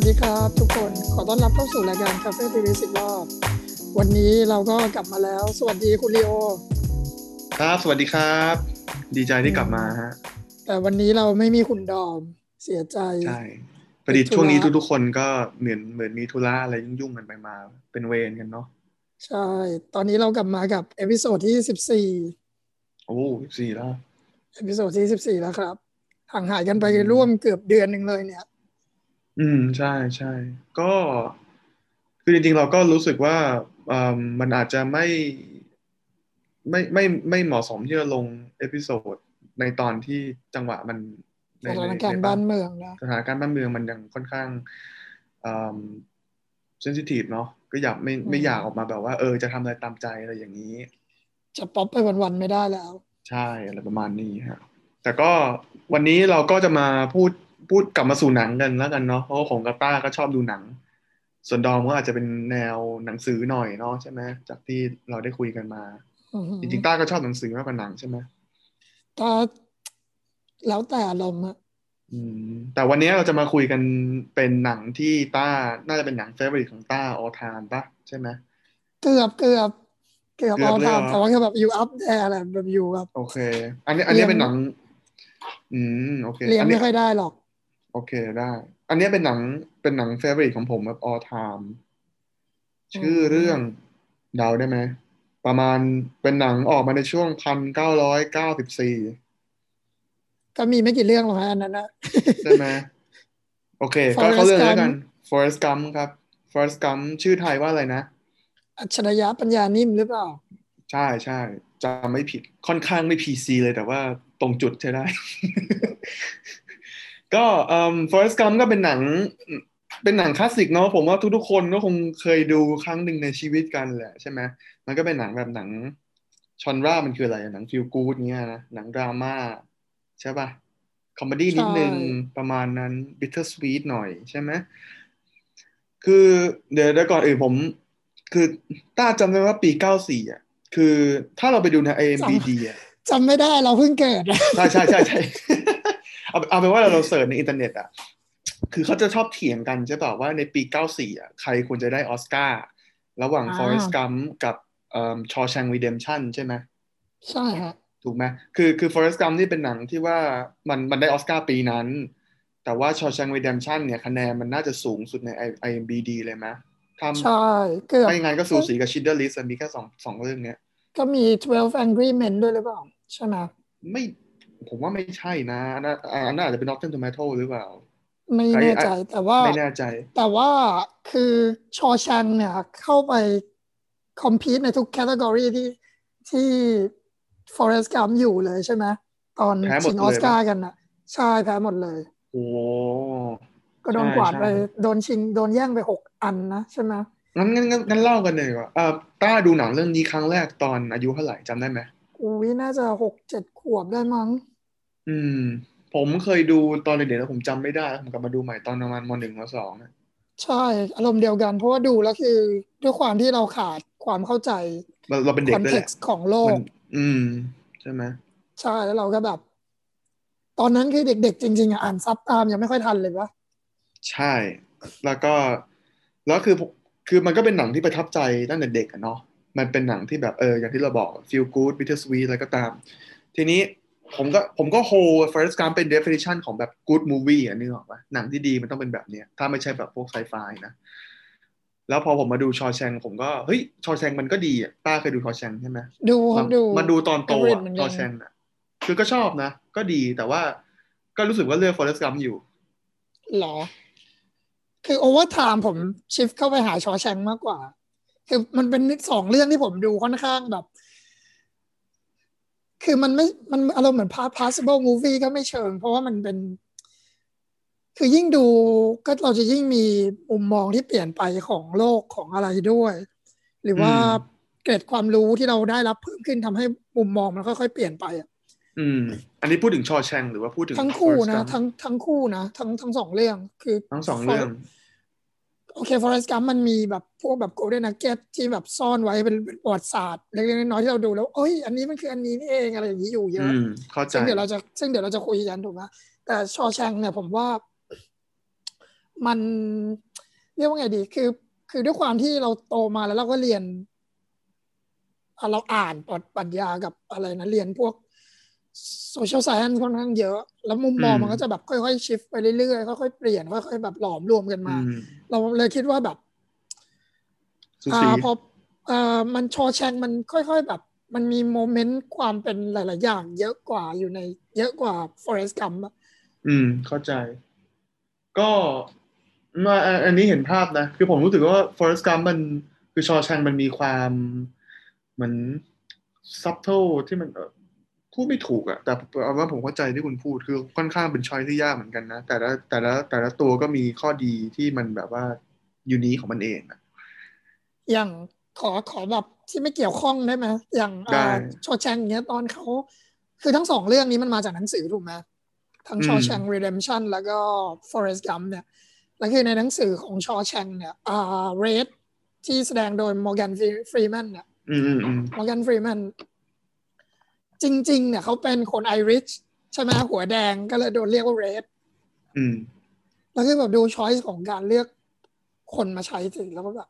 วัสดีครับทุกคนขอต้อนรับเข้าสู่รายการคาเฟ่ทีวีสิบรอบ วันนี้เราก็กลับมาแล้ว สวัสดีคุณลีโอ ครับ สวัสดีครับ ดีใจที่กลับมาฮะแต่วันนี้เราไม่มีคุณดอมเสียใจใช่พอดีช่วงนี้ทุกๆคนก็เหมือนเหมือนมีธุระอะไรยุ่งๆกันไปมา เป็นเวรกันเนาะใช่ ตอนนี้เรากลับมากับ episode ที่สิบสี่โอ้สี่แล้ว episode ที่สิบสี่แล้วครับห่างหายกันไปร่วมเกือบเดือนหนึ่งเลยเนี่ย อืม ใช่ใช่ก็คือจริงๆ เราก็รู้สึกว่าอ่ามันอาจจะไม่ไม่ไม่ไม่เหมาะสมที่จะลง episode ในตอนที่จังหวะมันสถานการณ์บ้านเมืองนะสถานการณ์บ้านเมืองมันยังค่อนข้างอ่า sensitive เนาะก็อยากไม่ไม่อยากออกมาแบบว่า เออจะทำอะไรตามใจอะไรอย่างนี้ จะป๊อปไปวันๆไม่ได้แล้ว ใช่อะไรประมาณนี้ฮะแต่ก็วันนี้เราก็จะมาพูด พูดกลับมาสู่หนังกันแล้วกันเนาะเพราะว่าของกาต้าก็ชอบดูหนัง ส่วนดอมก็อาจจะเป็นแนวหนังสือหน่อยเนาะใช่ไหมจากที่เราได้คุยกันมาอือหือจริงๆต้าก็ชอบหนังสือมากกว่าหนังใช่ไหมก็แล้วแต่อารมณ์อะอืมแต่วันนี้เราจะมาคุยกันเป็นหนังที่ต้า น่าจะเป็นหนัง favorite ของต้า all time ปะใช่ไหมเกือบเกือบเกือบเกือบเอาเลยเหรอทำแต่ว่าคือแบบอยู่ up there แหละแบบอยู่แบบโอเค อันนี้อันนี้เรียนเป็นหนัง อืมโอเคเรียนอันนี้ไม่ค่อยได้หรอก โอเคได้ อันนี้เป็นหนังเป็นหนัง favorite ของผมแบบ all time ชื่อเรื่องเดาได้ไหม ประมาณเป็นหนังออกมาในช่วงพันเก้าร้อยเก้าสิบสี่ก็มีไม่กี่เรื่องหรอกฮะอันนั้นนะใช่ไหมโอเค ก็ Forrest เข้าเรื่องแล้ว Gump กัน Forrest Gump ครับ Forrest Gump ชื่อไทยว่าอะไรนะ อัจฉริยะปัญญานิ่มหรือเปล่า ใช่ใช่จำไม่ผิดค่อนข้างไม่ PC เลยแต่ว่าตรงจุดใช่ได้ ก็เอ่อ Forrest Gump ก็เป็นหนัง เป็นหนังคลาสสิกเนาะผมว่าทุกๆคนก็คงเคยดูครั้งหนึ่งในชีวิตกันแหละใช่ไหมมันก็เป็นหนังแบบหนังชอนรามันคืออะไรหนังฟีลกู๊ดเงี้ยนะหนังดราม่าใช่ป่ะ comedy นิดนึงใช่ประมาณนั้น bittersweet หน่อยใช่ไหมคือเดี๋ยวเดี๋ยวก่อนอื่นผม คือต้าจำได้ว่าปีเก้าสี่อะ คือถ้าเราไปดูใน IMDb อะจำไม่ได้เราเพิ่งเกิด ใช่ใช่ใช่ใช่ เอาเอาเป็นว่าเรา search ในอินเทอร์เน็ตอะคือเขาจะชอบเถียงกันใช่ป่ะว่าในปี 94 อะใครควรจะได้ออสการ์ระหว่างอ่า Forrest Gump กับเอ่อ Shawshank Redemption ใช่ไหมใช่ฮะถูกไหมคือคือ Forrest Gump นี่เป็นหนังที่ว่ามันมันได้ออสการ์ปีนั้น แต่ว่า Shawshank Redemption เนี่ยคะแนนมันน่าจะสูงสุดใน IMDb เลยไหมถ้าใช่เกือบไม่งั้นก็สูสีกับ Schindler List อะมีแค่สองสองเรื่องเนี้ย ก็มี 12 Angry Men ด้วยหรือเปล่า ใช่ไหมไม่ ผมว่าไม่ใช่นะอันนั้นอันนั้นอาจจะเป็น Rotten Tomato หรือเปล่า ไม่แน่ใจแต่ว่าไม่แน่ใจ แต่ว่าคือชอชังเนี่ยเข้าไปคอมพีตในทุกแคตตากรีที่ที่ Forest Gump อยู่เลยใช่ไหมตอนแพ้หมดชิงเลยออสการ์ปะกันนะใช่แพ้หมดเลย โอ้ก็โดนใช่กวาดไปใช่โดนชิงโดนแย่งไปหกอันนะใช่ไหมงั้นงั้นงั้นงั้นเล่ากันเลยดีกว่าเอ่อต้าดูหนังเรื่องนี้ครั้งแรกตอนอายุเท่าไหร่จำได้ไหมอุ้ยน่าจะหกเจ็ดขวบได้มั้ง อืม ผมเคยดูตอนเด็กๆแล้วผมจำไม่ได้แล้วผมกลับมาดูใหม่ตอนประมาณมหนึ่งมสองอะใช่ อารมณ์เดียวกัน เพราะว่าดูแล้วคือด้วยความที่เราขาดความเข้าใจเราเราเป็นคเด็กอนด้วยเท็แหกละซ์ของโลมัก นอืม ใช่ไหมใช่แล้วเราก็แบบ ตอนนั้นคือเด็ก ๆ จริง ๆอะอ่านซับตามยังไม่ค่อยทันเลยวะใช่ แล้วก็แล้วคือผมคือมันก็เป็นหนังที่ประทับใจตั้งแต่เด็กอะเนาะมันเป็นหนังที่แบบเอออย่างที่เราบอก feel good bitter sweet อะไรก็ตาม ทีนี้ ผมก็ผมก็โฮ Forrest Gump เป็น definition ของแบบ good movie อะนึกออกปะหนังที่ดีมันต้องเป็นแบบเนี้ย ถ้าไม่ใช่แบบพวกไซไฟนะ แล้วพอผมมาดู Shawshank ผมก็เฮ้ย Shawshank มันก็ดีอะต้าเคยดู Shawshank ใช่ไหมดูคมารับดูมาดูตอนโต Favorite อะเหมือนกัน Shawshank อะคือก็ชอบนะ ก็ดีแต่ว่าก็รู้สึกว่าเลือก Forrest Gump อยู่หรอ คือ over time ผม shift เข้าไปหา Shawshank มากกว่า คือมันเป็นสองเรื่องที่ผมดูค่อนข้างแบบ คือมันไม่มันอารมณ์เหมือน possible movie ก็ไม่เชิง เพราะว่ามันเป็น คือยิ่งดูก็เราจะยิ่งมีมุมมองที่เปลี่ยนไปของโลกของอะไรด้วย หรือว่าอืมเกร็ดความรู้ที่เราได้รับเพิ่มขึ้นทำให้มุมมองมันค่อยๆเปลี่ยนไปอะอืม อันนี้พูดถึงชอแชงหรือว่าพูดถึงทั้งคู่ Forrest นะ Gump ทั้งทั้งคู่นะทั้งทั้งสองเรื่องคือทั้งสองเรื่อง โอเค Forrest Gump มันมีแบบพวกแบบ Golden Nugget ที่แบบซ่อนไว้เป็นเป็นประวัติศาสตร์เล็กๆน้อยๆที่เราดูแล้วเอ้ยอันนี้มันคืออันนี้นี่เองอะไรอย่างนี้อยู่เยอือะมเข้าใจซึ่งเดี๋ยวเราจะซึ่งเดี๋ยวเราจะคุยกันถูกไหมแต่ Shawshank เนี่ยผมว่า มันเรียกว่าไงดี คือ คือด้วยความที่เราโตมาแล้วเราก็เรียนเราอ่านปรัชญากับอะไรนะเรียนพวก social science ค่อนข้างเยอะ แล้วมุมมองมันก็จะแบบค่อยๆ shift ไปเรื่อยๆค่อยๆเปลี่ยนค่อยๆแบบหลอมรวมกันมา เราเลยคิดว่าแบบอ่าพอเอ่อมัน Shawshank มันค่อย ๆแบบ มันมี moment ความเป็นหลายๆอย่าง เยอะกว่าอยู่ใน เยอะกว่า Forrest Gump อืม เข้าใจ ก็มาอันนี้เห็นภาพนะ คือผมรู้สึกว่า Forest Gump มันคือชอแชงมันมีความเหมือนซับเทลที่มัน พูดไม่ถูกอะแต่เอาว่าผมเข้าใจที่คุณพูดคือค่อนข้างเป็น choice ที่ยากเหมือนกันนะ แต่ละแต่ละแต่ละตัวก็มีข้อดีที่มันแบบว่า unique ของมันเองอะอย่างขอขอแบบที่ไม่เกี่ยวข้องได้ไหมอย่างชอแชงเนี้ยตอนเขาคือทั้งสองเรื่องนี้มันมาจากหนังสือถูกไหมทั้งชอแชง Redemption แล้วก็ Forest Gump เนี่ยแล้วคือในหนังสือของชอแชงเนี่ยอ่า Red ที่แสดงโดย Morgan Freeman เนี่ยมอ จริง ๆ เนี่ยเขาเป็นคนไอริชใช่ไหมหัวแดงก็เลยโดนเรียกว่าเรดแล้วคือแบบดู choice ของการเลือกคนมาใช้สิแล้วก็แบบ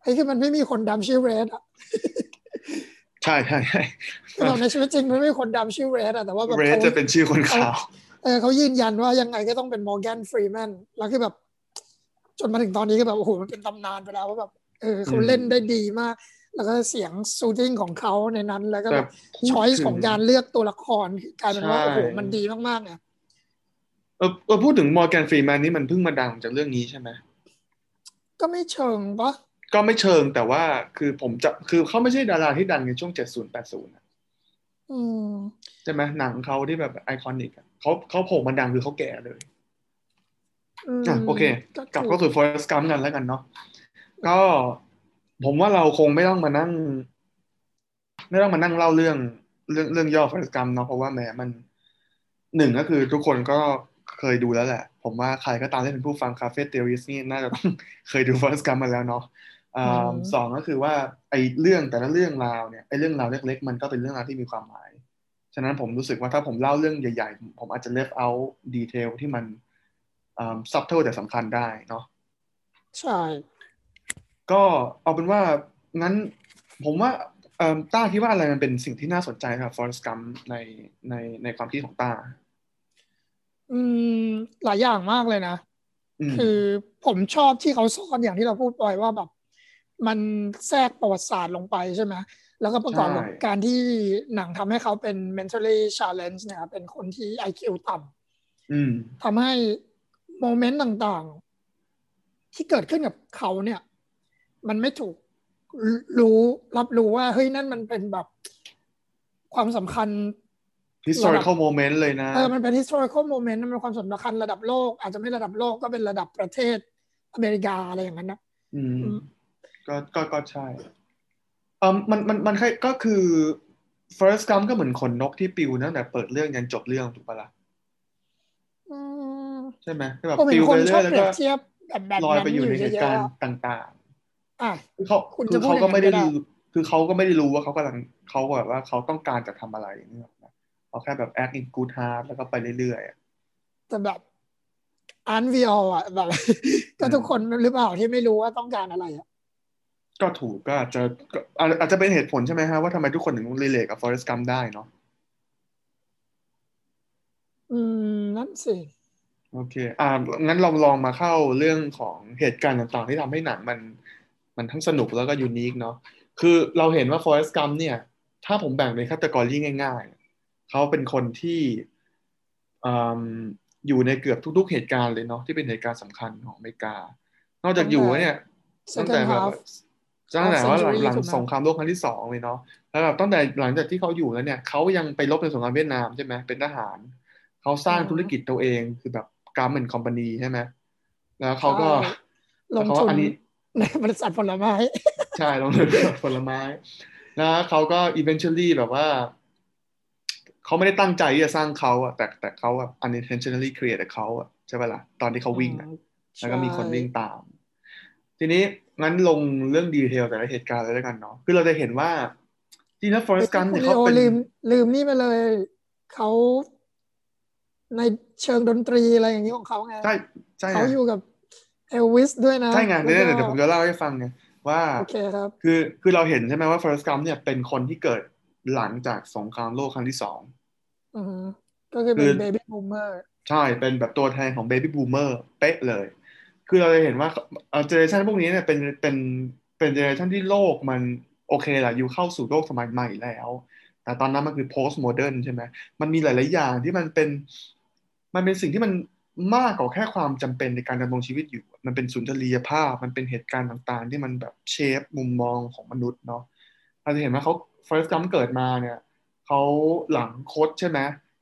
ไอ้คือมันไม่มีคนดำชื่อ Red อะใช่ใช่ใช่ในชีวิตจริงมันไม่มีคนดำชื่อ Red อะแต่ว่าแบบ Red จะเป็นชื่อคนขาวเออเขายืนยันว่ายังไงก็ต้องเป็น Morgan Freeman แล้วคือแบบ จนมาถึงตอนนี้ก็แบบโอ้โหมันเป็นตำนานไปแล้วว่าแบบเออเขาเล่นได้ดีมาก แล้วก็เสียง soothing ของเขาในนั้น แล้วก็แบบ choice ของการเลือกตัวละครกลายเป็นว่าโอ้โหมันดีมากๆเนี่ยเออพูดถึง Morgan Freeman นี่มันเพิ่งมาดังจากเรื่องนี้ใช่ไหมก็ไม่เชิงปะก็ไม่เชิงแต่ว่าคือผมจะคือเขาไม่ใช่ดาราที่ดังในช่วงเจ็ดศูนย์แปดศูนย์ใช่ไหมหนังเขาที่แบบ iconic เขาเขาโผล่มาดังคือเขาแก่เลยอะโอเค กลับเข้าสู่ Forrest Gump กันแล้วกันเนาะก็ ผมว่าเราคงไม่ต้องมานั่ง ไม่ต้องมานั่งเล่าเรื่องเรื่องเรื่องย่อฟันกรรมเนาะเพราะว่าแม้มันหนึ่งก็คือทุกคนก็เคยดูแล้วแหละ ผมว่าใครก็ตามที่เป็นผู้ฟังคาเฟ่เทอริสนี่น่าจะต้องเคยดูฟันกรรมมาแล้วเนาะสองก็คือว่าไอ้เรื่องแต่ละเรื่องราวเนี่ยไอ้เรื่องราวเล็ก ๆ มันก็เป็นเรื่องราวที่มีความหมาย ฉะนั้นผมรู้สึกว่าถ้าผมเล่าเรื่องใหญ่ๆ ผมอาจจะ leave out detail ที่มัน subtle แต่สำคัญได้เนาะใช่ ก็เอาเป็นว่างั้นผมว่าเอ่อต้าคิดว่าอะไรมันเป็นสิ่งที่น่าสนใจครับฟอร์สกัมในในในความคิดของต้า อืม หลายอย่างมากเลยนะ คือผมชอบที่เขาสอนอย่างที่เราพูดไปว่าแบบ มันแทรกประวัติศาสตร์ลงไปใช่ไหมแล้วก็ประกอบกับการที่หนังทำให้เขาเป็น mentally challenge เนี่ยเป็นคนที่ IQ ต่ำทำให้โมเมนต์ต่างๆ ที่เกิดขึ้นกับเขาเนี่ย มันไม่ถูกรู้รับรู้ว่าเฮ้ยนั่นมันเป็นแบบความสำคัญ historical moment เลยนะเออมันเป็น historical moment มันเป็นความสำคัญระดับโลก อาจจะไม่ระดับโลกก็เป็นระดับประเทศอเมริกาอะไรอย่างนั้นนะอืมก็ก็ก็ใช่เออมันมันมันก็คือ first gum ก็เหมือนขนนกที่ปิวตั้งแต่เปิดเรื่องยันจบเรื่องถูกปะล่ะใช่ไหมแบบปิวไปเรื่อยแล้วก็ลอยไปอยู่ในเหตุการณ์ต่าง คือเขาคือเขาก็ไม่ได้รู้คือเขาก็ไม่ได้รู้ว่าเขากำลังเขาแบบว่าเขาต้องการจะทำอะไรนี่หรอกนะเขาแค่แบบ act in good heart แล้วก็ไปเรื่อยๆแต่แบบอันวีออะแบบก็ทุกคนหรือเปล่าที่ไม่รู้ว่าต้องการอะไรอะก็ถูกก็อาจจะอาจจะเป็นเหตุผลใช่ไหมฮะว่าทำไมทุกคนถึงรีเลทกับ Forest Gump ได้เนาะอืม นั่นสิ โอเค อ่างั้นเราลองมาเข้าเรื่องของเหตุการณ์ต่างๆ ที่ทำให้หนังมัน มันทั้งสนุกแล้วก็ยูนิคเนาะคือเราเห็นว่า Forrest Gump เนี่ย ถ้าผมแบ่งเป็นคัตกรีง่าย ๆ เขาเป็นคนที่อยู่ในเกือบทุก ๆ เหตุการณ์เลยเนาะที่เป็นเหตุการณ์สำคัญของอเมริกา นอกจากอยู่เนี่ยตั้งแต่แบบตั้งแต่ว่าหลังหลังสงครามโลกครั้งที่สองเลยเนาะแล้วแบบตั้งแต่หลังจากที่เขาอยู่แล้วเนี่ยเขายังไปรบในสงครามเวียดนามใช่ไหมเป็นทหารเขาสร้างธุรกิจตัวเองคือแบบการ์เมนคอมพานีใช่ไหมแล้วเขาก็ลงทุน ในบริษัทผลไม้ ใช่ลงทุนผลไม้แล้วเขาก็ eventually แบบว่า เขาไม่ได้ตั้งใจที่จะสร้างเขาอะแต่แต่เขาแบบ unintentionally create เขาอะใช่ไหมล่ะตอนที่เขาวิ่งอะแล้วก็มีคนวิ่งตาม ทีนี้งั้นลงเรื่อง detail แต่ละเหตุการณ์เลยแล้วกันเนาะคือเราจะเห็นว่าจริงๆแล้ว Forrest Gump เนี่ยเขาเป็นลืมลืมนี่ไปเลย เขาในเชิงดนตรีอะไรอย่างนี้ของเขาไงใช่ใช่เขาอยู่กับ เอลวิสด้วยนะ ใช่ไงแล้วก็เนี่ยเดี๋ยวผมจะเล่าให้ฟังไงว่าโอเคครับคือคือเราเห็นใช่ไหมว่า Forrest Gump เนี่ยเป็นคนที่เกิดหลังจากสงครามโลกครั้งที่สองอือฮึก็คือเป็น baby boomerใช่เป็นแบบตัวแทนของ Baby Boomer เป๊ะเลย คือเราจะเห็นว่า generation พวกนี้เนี่ยเป็นเป็นเป็น generation ที่โลกมันโอเคแหละอยู่เข้าสู่โลกสมัยใหม่แล้ว แต่ตอนนั้นมันคือ post modern ใช่ไหมมันมีหลาย ๆ อย่างที่มันเป็นมันเป็นสิ่งที่มัน มากกว่าแค่ความจำเป็นในการดำรงชีวิตอยู่ มันเป็นสุนทรียภาพ มันเป็นเหตุการณ์ต่างๆ ที่มันแบบ shape มุมมองของมนุษย์เนาะ เราจะเห็นว่าเขา Forrest Gump เกิดมาเนี่ยเขาหลังคดใช่ไหม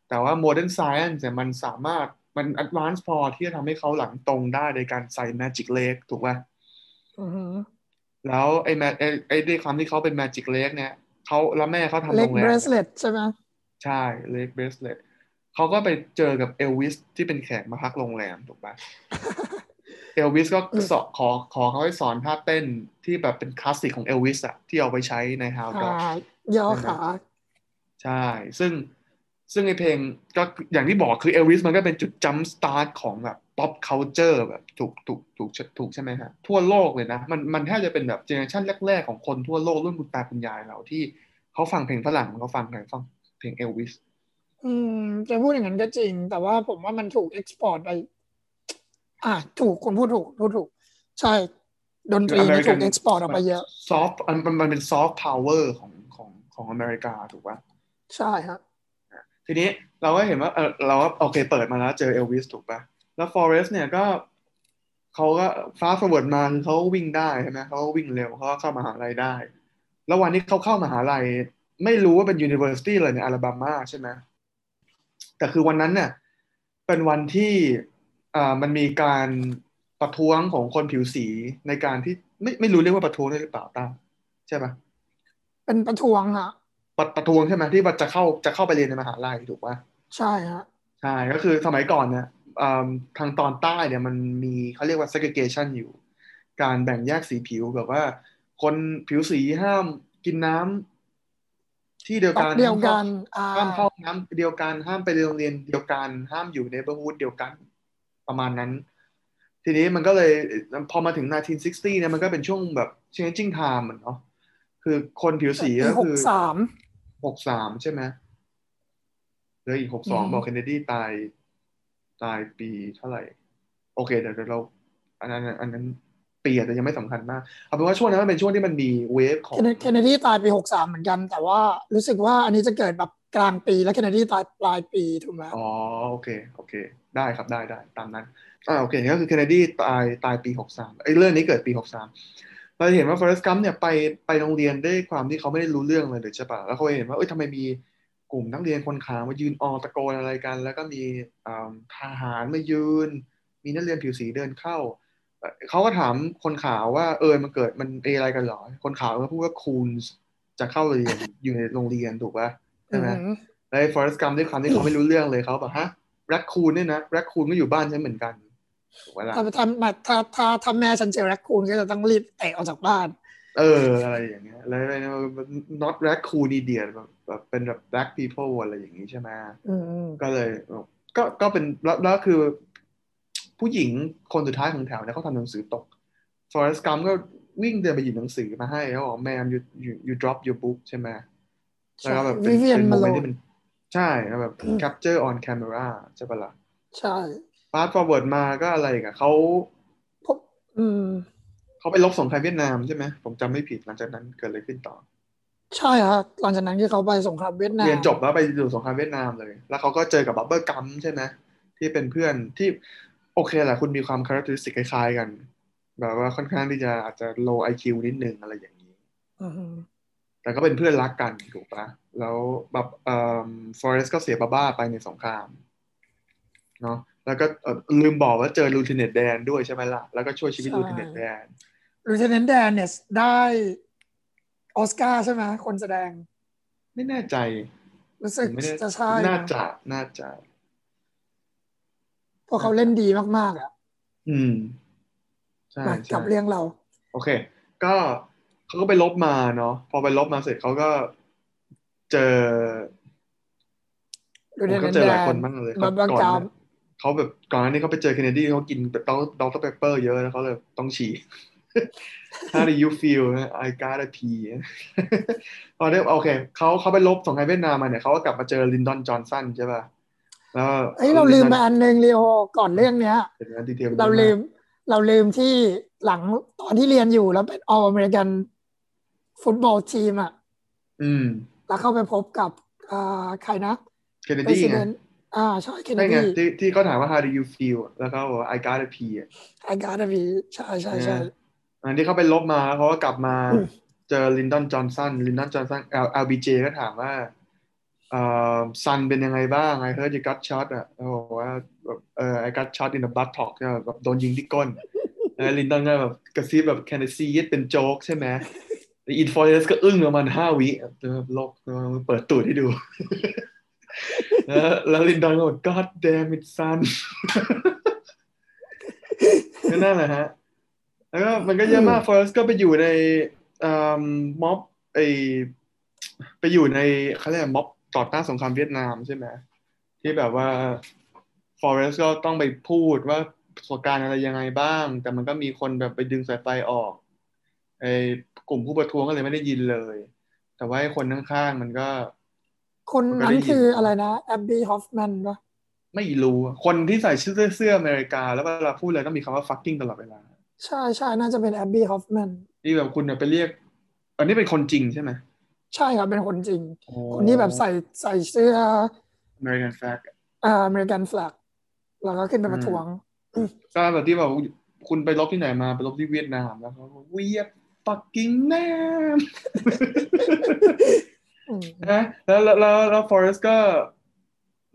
แต่ว่า modern science เนี่ยมันสามารถมัน advance พอที่จะทำให้เขาหลังตรงได้ในการใส่ magic leg ถูกป่ะอือฮึแล้วไอ้แมไอ้ไอ้ด้วยความที่เขาเป็น magic leg เนี่ยเขาแล้วแม่เขาทำโรงแรม leg bracelet ใช่ไหมใช่ leg bracelet เขาก็ไปเจอกับเอลวิสที่เป็นแขกมาพักโรงแรมถูกป่ะเอลวิสก็สอนขอขอเขาให้สอนท่าเต้นที่แบบเป็นคลาสสิกของเอลวิสอะที่เอาไปใช้ใน Hound อ่า Dog ย่อขาใช่ ซึ่งซึ่งไอเพลงก็อย่างที่บอกคือเอลวิสมันก็เป็นจุด jump start ของแบบ pop culture แบบถูกถูกถูกถูกใช่ไหมฮะทั่วโลกเลยนะ มันมันแทบจะเป็นแบบ generation แรก ๆ ของคนทั่วโลกรุ่นคุณตาคุณยายเราที่เขาฟังเพลงฝรั่งเขาฟังเพลงฟังเพลงเอลวิส อืมจะพูดอย่างนั้นก็จริง แต่ว่าผมว่ามันถูก export ไปอ่าถูกคุณพูดถูกพูดถูก ใช่ ดนตรีนี่ถูก export ออกไปเยอะ soft มันมันเป็น soft power ของของของอเมริกาถูกปะใช่ครับทีนี้เราก็เห็นว่าเออเราก็โอเคเปิดมาแล้วเจอเอลวิสถูกปะแล้ว Forrest เนี่ยก็เขาก็ฟ้าสวดมาคือเขาวิ่งได้ใช่ไหมเขาก็วิ่งเร็วเขาก็เข้ามหาลัยได้ แล้ววันที่เขาเข้ามหาลัยไม่รู้ว่าเป็น University เลยใน Alabama ใช่ไหม แต่คือวันนั้นเนี่ยเป็นวันที่อ่ามันมีการประท้วงของคนผิวสีในการที่ไม่ไม่รู้เรียกว่าประท้วงได้หรือเปล่าตั้งใช่ปะเป็นประท้วงฮะประประท้วงใช่ไหมที่ว่าจะเข้าจะเข้าไปเรียนในมหาลัยถูกปะใช่ฮะใช่ก็คือสมัยก่อนเนี่ยอ่าทางตอนใต้เนี่ยมันมีเขาเรียกว่า segregation อยู่ การแบ่งแยกสีผิวแบบว่า คนผิวสีห้ามกินน้ำ ที่เดียวตกักนเดียวกันอ่าห้ามเข้าห้ามเข้าน้ำเดียวกันห้ามไปโรงเรียนเดียวกัน ห้ามอยู่ในเบอร์ฮูดเดียวกัน ประมาณนั้น ทีนี้มันก็เลยพอมาถึง 1960 เนี่ยมันก็เป็นช่วงแบบ changing time อะเนาะคือคนผิวสีปีก็หคืกอสามหกสามใช่ไหมเหลืออีกหกสองอืมบอกเคนเนดีตายตายปีเท่าไหร่ โอเคเดี๋ยวเดี๋ยวเรา อันนั้นอันนั้น ปีอาจจะยังไม่สำคัญมากเอาเป็นว่าช่วงนั้นมันเป็นช่วงที่มันมีเวฟของเคนเนดีตายปีหกสามเหมือนกัน แต่ว่ารู้สึกว่าอันนี้จะเกิดแบบกลางปีแล้วเคนเนดีตายปลายปีถูกไหมอ๋อโอเคโอเค ได้ครับได้ได้ตามนั้นอ่าโอเคก็คือเคนเนดีตายตายปีหกสามไอ้เรื่องนี้เกิดปีหกสามเราจะเห็นว่าฟอเรสต์กัมเนี่ยไปไปโรงเรียนด้วยความที่เขาไม่ได้รู้เรื่องเลยเลยใช่ปะแล้วเขาเห็นว่าเอ้ยทำไมมีกลุ่มนักเรียนคนขาวมายืนออตะโกนอะไรกัน แล้วก็มีอ่าทหารมายืน มีนักเรียนผิวสีเดินเข้า เอ่อเขาก็ถามคนขาวว่า เออมันเกิดมันเออะไรกันเหรอ คนขาวก็พูดว่าคูนจะเข้าเรียนอยู่ในโรงเรียนถูกปะใช่ไหมอืมแล้วไอ้ฟอเรสต์กัมด้วยความที่เขาไม่รู้เรื่องเลยเขาบอกฮะแรคคูนเนี่ยนะแรคคูนก็อยู่บ้านฉันเหมือนกันถูกปะล่ะถ้าถ้าถ้าถ้าถ้าถ้าแม่ฉันเจอแรคคูนก็จะต้องรีบเตะออกจากบ้าน เอออะไรอย่างเงี้ยแล้ว not raccoon idiot แบบแบบเป็นแบบ black people อะไรอย่างงี้ใช่ไหมอืมก็เลยก็ก็เป็นแล้วแล้วคือ ผู้หญิงคนสุดท้ายของแถวเนี่ยเขาทำหนังสือตก Forrest Gump ก็วิ่งเดินไปหยิบหนังสือมาให้แล้วบอก man you you you drop your book ใช่ไหมแล้วก็แบบเป็นวิเวียนเป็นโมมาเมโลนต์ที่มันใช่แล้วแบบ capture on camera ใช่ปะล่ะใช่ fast forward มาก็อะไรกันเขาพบอืมเขาไปลบสงครามเวียดนามใช่ไหมผมจำไม่ผิดหลังจากนั้นเกิดอะไรขึ้นต่อ ใช่ฮะหลังจากนั้นที่เขาไปสงครามเวียดนามเรียนจบแล้วไปอยู่สงครามเวียดนามเลย แล้วเขาก็เจอกับ Bubba Gump ใช่ไหมที่เป็นเพื่อนที่ โอเคแหละคุณมีความคุณลักษณะคล้ายๆกัน แบบว่าค่อนข้างที่จะอาจจะ low IQ นิดนึงอะไรอย่างนี้อืมแต่ก็เป็นเพื่อนรักกันถูกปะแล้วแบบเอ่อ Forrest ก็เสีย Bubba ไปในสงครามเนาะแล้วก็เอ่อลืมบอกว่าเจอ Lieutenant Dan ด้วยใช่ไหมล่ะ แล้วก็ช่วยชีวิต Lieutenant Dan Lieutenant Dan เนี่ยได้ออสการ์ใช่ไหมคนแสดง ไม่แน่ใจรู้สึกไม่แน่จะใช่น่านะจะน่าจะเพ ราะเขาเล่นดีมากๆอะอืมใช่มาใช่กับเรื่องเรา โอเค ก็เขาก็ไปลบมาเนาะพอไปลบมาเสร็จเขาก็เจอลูเทนผมเนก็นเจต์อแดหลายนคนบ้างเลยบับบังก่อนกามนะเขาแบบก่อนหน้านี้เขาไปเจอเคนเนดีเขากินDr Dr Pepper เยอะแล้วเขาเลยต้องฉี่ How do you feel I got a pee พอได้โอเคเขาเขาไปรบสงครามเวียดนามมาเนี่ยเขาก็กลับมาเจอ Lyndon Johnson ใช่ป่ะ แล้วเอ้ยเราลืมไปอันหนึ่งลีโอก่อนเรื่องเนี้ยเห็นไหม detail เราลืมเราลืมที่หลังตอนที่เรียนอยู่แล้วเป็น American football team อะอืมแล้วเข้าไปพบกับอ่าใครนะKennedy ไง President อ่าใช่เคนเนใช่ไงที่ที่เขาถามว่า how do you feel แล้วเขาบอกว่า I gotta pee อะ I gotta pee ใช่ใช่ใช่อันที่เขาไปรบมาแล้วเขาก็กลับมาอืมเจอลินดอนจอห์นสันลินดอนจอห์นสัน L LBJ ก็ถามว่าเอ่อ son เป็นยังไงบ้าง I heard you got shot อะเขาบอกว่าแบบเออ I got shot in the buttock แบบโดนยิงที่ก้นแล้ว Lyndon ก็แบบกระซิบแบบ can I see it เป็นโจ๊กใช่ไหมไอ้ Forrest ก็อึ้งประมาณห้าวิแบบโลกเปิดตูดให้ดู แล้วลินดอนก็บอก God damn it son นั่นแหละฮะ แล้วก็มันก็เยอะมากฟอเรสก็ไปอยู่ในม็อบไอไปอยู่ในเขาเรียกม็อบ ต่อต้านสงครามเวียดนามใช่ไหมที่แบบว่าฟอเรสก็ต้องไปพูดว่าประสบการณ์อะไรยังไงบ้าง แต่มันก็มีคนแบบไปดึงสายไฟออกไอกลุ่มผู้ประท้วงก็เลยไม่ได้ยินเลย แต่ว่าไอ้คนข้างๆมันก็ คนนั้นมันก็ได้ยินคืออะไรนะ Abbie Hoffman ปะไม่รู้อะคนที่ใส่เสื้อเสื้ออเมริกา แล้วเวลาพูดเลยต้องมีคำว่า fucking ตลอดเวลา ใช่ใช่น่าจะเป็น Abbie Hoffmanที่แบบคุณเนี่ยไปเรียก อันนี้เป็นคนจริงใช่ไหม ใช่ครับเป็นคนจริงโอ้คนที่แบบใส่ใส่เสื้อ American flag อ่า American flagแล้วก็ขึ้นไปประท้วงก็แบบที่แบบคุณไปรบที่ไหนมาไปรบที่เวียดนามแล้วเขาเวียด fucking แนมอืมนะแล้วแล้วแล้วแล้วฟอเรสก็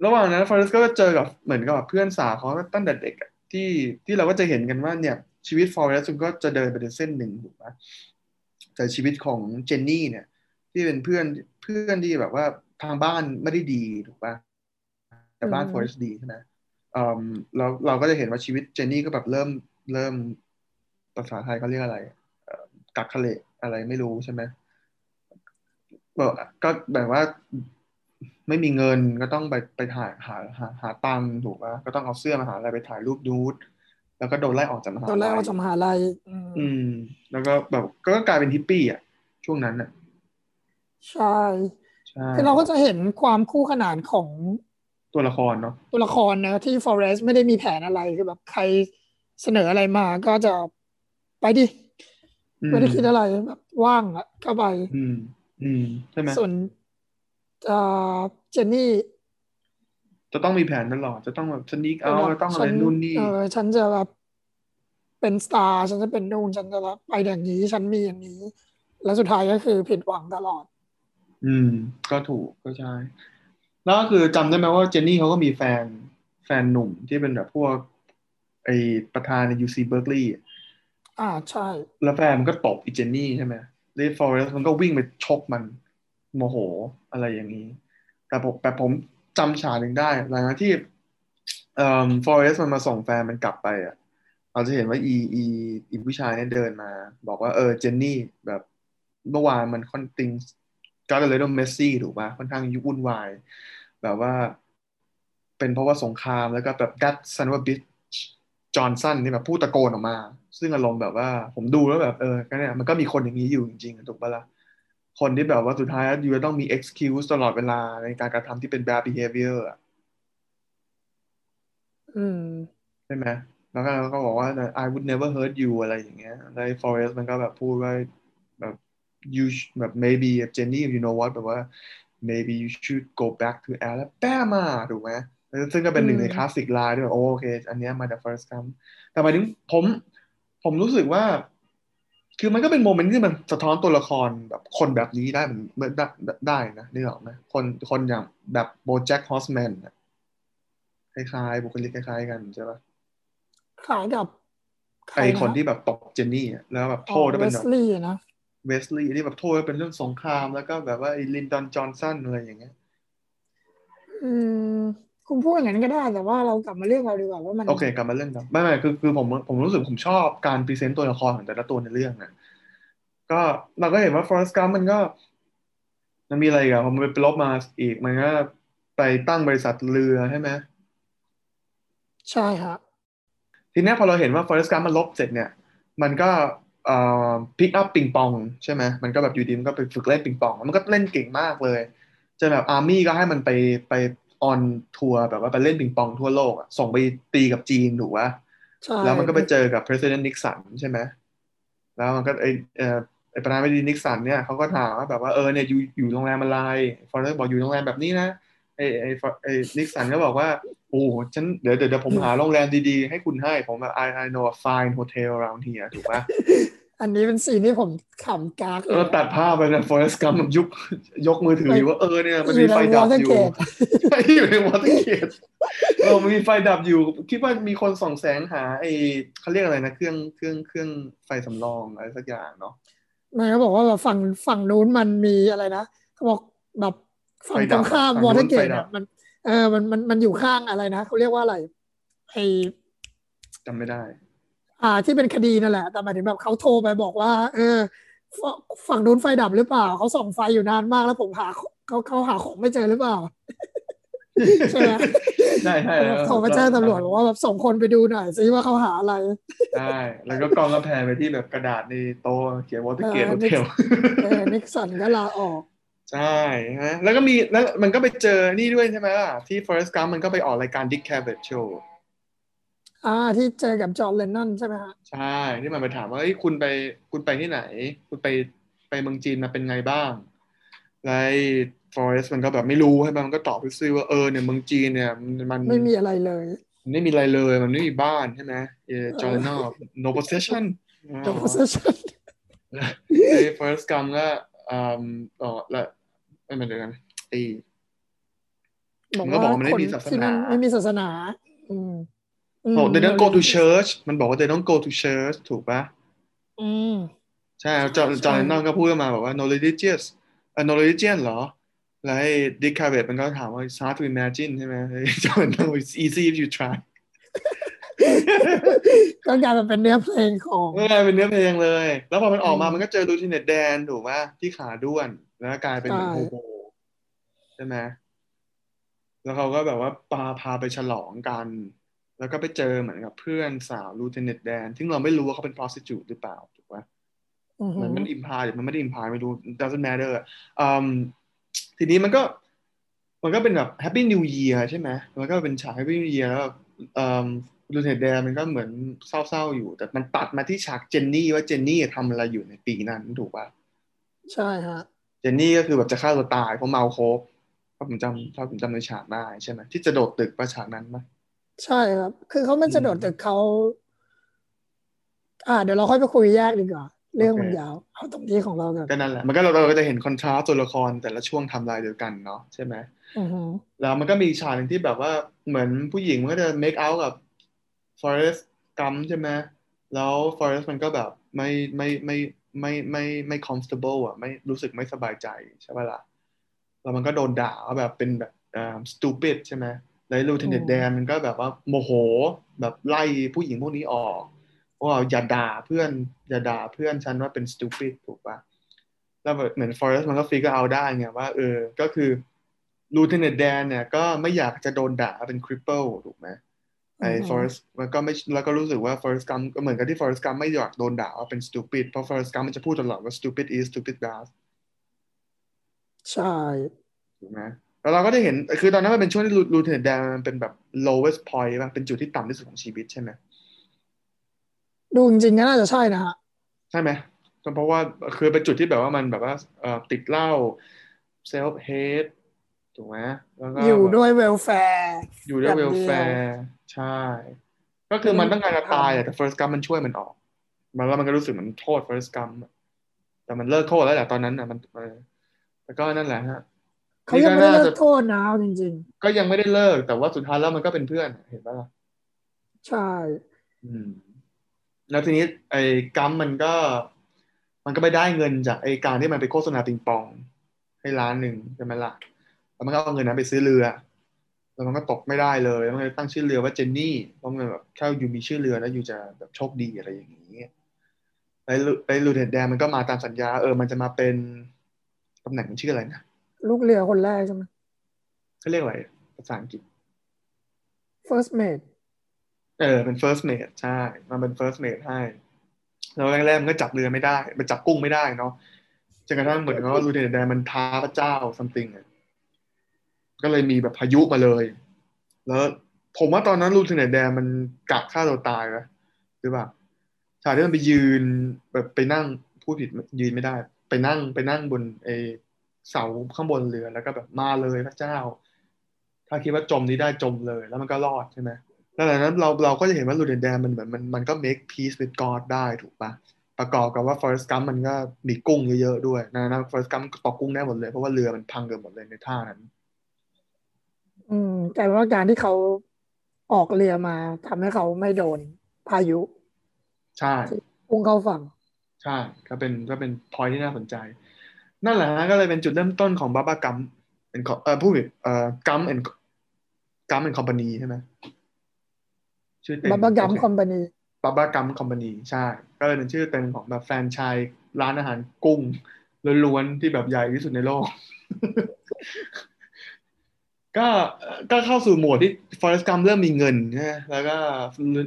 ระหว่างนั้นฟอเรสก็เจอกับเหมือนกับแบบเพื่อนสาวเขาตั้งแต่เด็กอะที่ที่เราก็จะเห็นกันว่าเนี่ย ชีวิตฟอเรสมันก็จะเดินไปในเส้นหนึ่งถูกปะแต่ชีวิตของเจนนี่เนี่ย ที่เป็นเพื่อนเพื่อนที่แบบว่าทางบ้านไม่ได้ดีถูกปะแต่บ้านฟอเรสดีใช่ไหมอืมแล้วเราก็จะเห็นว่าชีวิตเจนนี่ก็แบบเริ่มเริ่มภาษาไทยเขาเรียกอะไรเอ่อกักขะเลอะไรไม่รู้ใช่ไหมแบบก็แบบว่าไม่มีเงินก็ต้องไปไปถ่ายหาหาหาตังค์ถูกปะก็ต้องเอาเสื้อมาหาอะไรไปถ่ายรูปนูดแล้วก็โดนไล่ออกจากมหาตอนแรกลัว่ายจะมหาลัยอืมอืม แล้วก็แบบก็กลายเป็นฮิปปี้อะ ช่วงนั้นอะ ใช่ใช่คือเราก็จะเห็นความคู่ขนานของตัวละครเนาะตัวละครนะที่ฟอเรสไม่ได้มีแผนอะไรคือแบบใครเสนออะไรมาก็จะไปดิอืมไม่ได้คิดอะไรแบบว่างอะเข้าไปอืม อืมใช่ไหมส่วนเอ่อเจนนี่ จะต้องมีแผนตลอด จะต้องแบบสนิกเอาแบบต้องอะไรฉันู่นนี่เออฉันจะแบบเป็นสตาร์ฉันจะเป็นนู่นฉันจะแบบไปอย่างนี้ ฉันมีอย่างนี้ แล้วสุดท้ายก็คือผิดหวังตลอด อืม ก็ถูกก็ใช่แล้วก็คือจำได้ไหมว่าเจนนี่เขาก็มีแฟนแฟนหนุ่มที่เป็นแบบพวก ไอประธานใน UC Berkeley อะอ่าใช่ แล้วแฟนมันก็ตบอีเจนนี่ใช่ไหมเลดฟอเรสมันก็วิ่งไปชกมันโมโหอะไรอย่างนี้ แต่ผมแต่ผมจำฉากหนึ่งได้ หลังจากที่เอ่อฟอเรสมันมาส่งแฟนมันกลับไปอะเราจะเห็นว่าอีอีอีผู้ชายเนี่ยเดินมา บอกว่าเออเจนนี่แบบเมื่อวานมันค่อนติง ก็เลยต้องเมสซี่ถูกป่ะค่อนข้างยุ่งวุ่นวาย แบบว่า เป็นเพราะว่าสงครามแล้วก็แบบ that son of a bitch จอห์นสันนี่แบบพูดตะโกนออกมา ซึ่งอารมณ์แบบว่า ผมดูแล้วแบบเออก็เนี่ยมันก็มีคนอย่างนี้อยู่จริงๆอะถูกปะล่ะคนที่แบบว่าสุดท้ายอยู่จะต้องมี excuse ตลอดเวลาในการกระทำที่เป็น bad behavior อะอืมใช่ไหมแล้วก็แล้วก็บอกว่า I would never hurt you อะไรอย่างเงี้ยแล้วไอ้ Forrest มันก็แบบพูดว่าแบบ you sh- แบบ maybe Jenny you know what แบบว่า maybe you should go back to Alabama ถูกไหมแล้วซึ่งก็เป็นหนึ่งในอืม classic line ที่แบบโอโอเค อันเนี้ยมาจาก Forrest Gump แต่หมายถึงผมผมรู้สึกว่า คือมันก็เป็น moment ที่มันสะท้อนตัวละครแบบคนแบบนี้ได้เหมือนเหมือนได้ได้นะนี่หรอกไหมคนคนอย่างแบบโบแจ็คฮอสแมนคล้ายๆ บุคลิกคล้ายๆ กันใช่ปะขายกับใครไอคนนะที่แบบตกเจนนี่อะแล้วแบบอ๋โทอษว่าเวเป็นสแบบลีย์นะ เวสลีย์ที่แบบโทษว่าเป็นเรื่องสงคราม แล้วก็แบบว่าไอ้ลินดอนจอห์นสันอะไรอย่างเงี้ย อืมคุณพูดอย่างนั้นก็ได้แต่ว่าเรากลับมาเรื่องเราดีกว่าว่ามันโอเคกลับมาเรื่องกันไม่ไม่คือคือผมผมรู้สึกผมชอบการพรีเซนต์ตัวละครของแต่ละตัวในเรื่องนะก็เราก็เห็นว่า Forrest Gump มันก็ มันมีอะไรอีกันพอมันไปรบมาอีกมันก็ไปตั้งบริษัทเรือใช่ไหมใช่ฮะทีเนี้ยพอเราเห็นว่า Forest Gump มันลบเสร็จเนี่ย มันก็เอ่อ pick up ปิงปองใช่ไหมมันก็แบบอยู่ดีมันก็ไปฝึกเล่นปิงปอง มันก็เล่นเก่งมากเลยจนแบบ army ก็ให้มันไปไป on tour แบบว่าไปเล่นปิงปองทั่วโลกอะส่งไปตีกับจีนถูกปะใช่แล้วมันก็ไปเจอกับ President Nixon ใช่ไหมแล้วมันก็ไอเอ่อไอประธานาธิบดี Nixon เนี่ยเขาก็ถามว่าแบบว่าเออเนี่ยอยู่อยู่โรงแรมอะไร Forrest บอกอยู่โรงแรมแบบนี้นะไอไอไอ Nixon ก็บอกว่าโอ้ฉันเดี๋ยวเดี๋ยวเดี๋ยวผมหาโรงแรมดีๆ ให้คุณให้ผมแบบ I I know a fine hotel around here ถูกปะ อันนี้เป็น scene ที่ผมขำกากเลยแล้วตัดภาพไปนะ Forrest Gump ยุกยกมือถืออยู่ว่าเออเนี่ยมันมีไฟอยู่ในดับอยู่ Watergate ใช่อยู่ในวอเตอร์เกตเออมันมีไฟดับอยู่ คิดว่ามีคนส่องแสงหาไอเขาเรียกอะไรนะเครื่องเครื่องเครื่องไฟสำรองอะไรสักอย่างเนาะมันก็บอกว่าแบบฝั่งฝั่งนู้นมันมีอะไรนะเขาบอกแบบฝั่งไฟตดัรบงข้ามฝั่งวนู้อนเตอร์เกไฟตดับมัน เออมันมันมันอยู่ข้างอะไรนะเขาเรียกว่าอะไรไอจำไม่ได้ อ่าที่เป็นคดีนั่นแหละ แต่หมายถึงแบบเขาโทรไปบอกว่า เออฝฝั่งนู้นไฟดับหรือเปล่า เขาส่องไฟอยู่นานมากแล้วผมหาเขาเขาหาของไม่เจอหรือเปล่าใช่ไหมใช่ใช่แล้วโทรไปแจ้งตำรวจบอกว่าแบบส่งคนไปดูหน่อยซิว่าเขาหาอะไรใช่แล้วก็กล้องก็ pan ไปที่แบบกระดาษในโต๊ะเขียนวอเตอร์เกตเอโฮอ Hotelเออ Nixon ก็ลาออกใช่ฮะแล้วก็มีแล้วมันก็ไปเจอนี่ด้วยใช่ไหมล่ะที่ Forrest Gump มันก็ไปออกรายการ Dick Cavett Show อ่าที่เจอกับ John Lennon ใช่ไหมฮะใช่ที่มันไปถามว่าเอ้ยคุณไปคุณไปที่ไหน คุณไปไปเมืองจีนมาเป็นไงบ้างแล้วไอ้ Forrest มันก็แบบไม่รู้ใช่ไหมมันก็ตอบไปซื่อว่าเออเนี่ยเมืองจีนเนี่ยมันมันไม่มีอะไรเลยมันไม่มีอะไรเลยมันไม่มีบ้านใช่ไหมเออจอร์แดน no possession อ๋อ the possession ไอ้ Forrest Gump ก็อืมอ๋อแล้วไม่เหมือนกันไอ้บอกมันก็บอกว่ามันไม่คนมีศาสนาที่นั่นไม่มีศาสนา อืมอืม บอก they don't go to church มันบอกว่า they don't go to church ถูกปะอืมใช่ John John Lennon ก็พูดมาบอกว่า no religious เอ่อ no religion เหรอ แล้วไอ้ Dick Cavett มันก็ถามว่า it's hard to imagine ใช่ไหมไอ้ John Lennon it's easy if you try ก็กลายเป็นเป็นเนื้อเพลงของเออเป็นเนื้อเพลงเลย แล้วพอมันออกมาอืมมันก็เจอ Lieutenant Dan ถูกปะที่ขาด้วน แล้วก็กลายเป็นเหมือนใช่โฮโมใช่ไหมแล้วเขาก็แบบว่าพาพาไปฉลองกัน แล้วก็ไปเจอเหมือนกับเพื่อนสาวลูทิเนตแดนซึ่งเราไม่รู้ว่าเขาเป็น prostitute หรือเปล่าถูกปะอือหืมัอนมันอิมพายหรือมันไม่ได้อิมพายไม่รู้ doesn't matter อืมทีนี้มันก็ มันก็เป็นแบบ Happy New Year ใช่ไหมมันก็เป็นฉาก Happy New Year แล้วแบบอืมลูเทนแดนมันก็เหมือนเศร้าๆอยู่ แต่มันตัดมาที่ฉากเจนนี่ว่าเจนนี่ทำอะไรอยู่ในปีนั้นถูกป่ะใช่ฮะเจนนี่ก็คือแบบจะฆ่าตัวตายเพราะเมาโค้กถ้าผมจำถ้าผมจำในฉากได้ใช่ไหมที่จะโดดตึกประฉากนั้นไหม ใช่ครับ คือเขาไม่จะโดดอืมแต่เขาอ่าเดี๋ยวเราค่อยไปคุยแยกดีกว่า เรื่องมันโอเคยาวเอาตรงนี้ของเรากันก็นั่นแหละมันก็เราเราก็จะเห็นคอนทราสต์ตัวละครแต่ละช่วงไทำลายเดียวกันเนาะใช่ไหมอือหือแล้วมันก็มีฉากหนึ่งที่แบบว่าเหมือนผู้หญิงมันก็จะ make out กับ Forrest Gump ใช่ไหมแล้ว Forrest มันก็แบบไม่ไม่ไม่ไม่ไม่ไม่ comfortable อะไม่รู้สึกไม่สบายใจใช่ป่ะล่ะแล้วมันก็โดนด่าว่าแบบเป็นแบบอ่า stupid ใช่ไหม แล้ว Lieutenant Dan มันก็แบบว่าโมโหแบบไล่ผู้หญิงพวกนี้ออกว่าอย่าด่าเพื่อนอย่าด่าเพื่อนฉันว่าเป็น stupid ถูกป่ะแล้วแบบเหมือน Forrest มันก็ figure out ได้ไงว่าเออ ก็คือ Lieutenant Dan เนี่ยก็ไม่อยากจะโดนด่าเป็น cripple ถูกไหมไอ้อือฮึ Forrest มันก็ไม่แล้วก็รู้สึกว่า Forrest Gump ก็เหมือนกับที่ Forrest Gump ไม่อยากโดนด่าว่าเป็น stupid เพราะ Forrest Gump มันจะพูดตลอดว่า stupid is stupid does ใช่ถูกไหม แล้วเราก็ได้เห็น คือตอนนั้นมันเป็นช่วงที่ Lieutenant Dan มันเป็นแบบ lowest point ป่ะเป็นจุดที่ต่ำที่สุดของชีวิตใช่ไหมดูจริงๆก็น่าจะใช่นะฮะ ใช่ไหมก็เพราะว่าคือเป็นจุดที่แบบว่ามันแบบว่าเอ่อติดเหล้า self hate ถูกไหมแล้วก็อยู่ด้วยเวลแฟร์อยู่ด้วยอย่างเดียว welfare ใช่ ก็คือมันต้องการจะตายอะแต่ Forrest Gump มันช่วยมันออก มันแล้วมันก็รู้สึกเหมันโทษ Forrest Gump อะแต่มันเลิกโทษแล้วแหละตอนนั้นอะมันเออแต่ก็นั่นแหละฮะ เขายังไม่ได้นี่ก็น่าเลิจะกโทษนะเอาจริงก็ยังไม่ได้เลิก แต่ว่าสุดท้ายแล้วมันก็เป็นเพื่อน เห็นปะล่ะๆใช่อืมแล้วทีนี้ ไอ้กัมมันก็ มันก็ไปได้เงินจากไอ้การที่มันไปโฆษณาปิงปอง ให้ร้านหนึ่งใช่ไหมล่ะแล้วมันก็เอาเงินนั้นไปซื้อเรือ แล้วมันก็ตกไม่ได้เลยแล้วมันเลยตั้งชื่อเรือว่าเจนนี่เพราะมันแบบถ้าอยู่มีชื่อเรือแล้วอยู่จะแบบโชคดีอะไรอย่างนี้ไอ้ลูไอ้ลูเทนแดงมันก็มาตามสัญญา เออ มันจะมาเป็นตำแหน่งมันชื่ออะไรนะ ลูกเรือคนแรกใช่ไหมเขาเรียกอะไรภาษาอังกฤษ first mate เออเป็น first mate ใช่ มันเป็น first mate ให้แล้วแรกๆมันก็จับเรือไม่ได้ มันจับกุ้งไม่ได้เนาะจนกระทั่งเหมือนกับว่าลูเทนแดนมันท้าพระเจ้า something อะก็เลยมีแบบพายุมาเลย แล้วผมว่าตอนนั้นลูเทนแดนมันกะฆ่าตัวตายนะหรือเปล่าฉากที่มันไปยืนแบบไปนั่งพูดผิดยืนไม่ได้ ไปนั่งไปนั่งบนไอ เสาข้างบนเรือแล้วก็แบบมาเลยพระเจ้า ถ้าคิดว่าจมนี้ได้จมเลย แล้วมันก็รอดใช่ไหมแล้วหลังนั้นเราเราก็จะเห็นว่าลูเดนแดนมันเหมือนมันมันก็ make peace with God ได้ถูกปะประกอบกับว่า Forest Gump มันก็มีกุ้งเยอะๆด้วยนะนะ Forest Gump ตกกุ้งได้หมดเลยเพราะว่าเรือมันพังเกือบหมดเลยในท่านั้น อืม แต่ว่าการที่เขาออกเรือมาทำให้เขาไม่โดนพายุ ใช่พุ่งเข้าฝั่ง ใช่ก็เป็นก็เป็นพอยที่น่าสนใจ นั่นแหละนะก็เลยเป็นจุดเริ่มต้นของบับบ้ากัมเป็นเอ่อผู้ผิดเอ่อกัมแอนกัมแอนคอมพานีใช่ไหมชื่อเต็มบับบ้ากัมคอมพานีบับบ้ากัมคอมพานีใช่ ก็เลยเป็นชื่อเต็มของแบบแฟรนไชายร้านอาหารกุ้งล้วนๆที่แบบใหญ่ที่สุดในโลก ก็ก็เข้าสู่โหมดที่ Forest Gump เริ่มมีเงินนะแล้วก็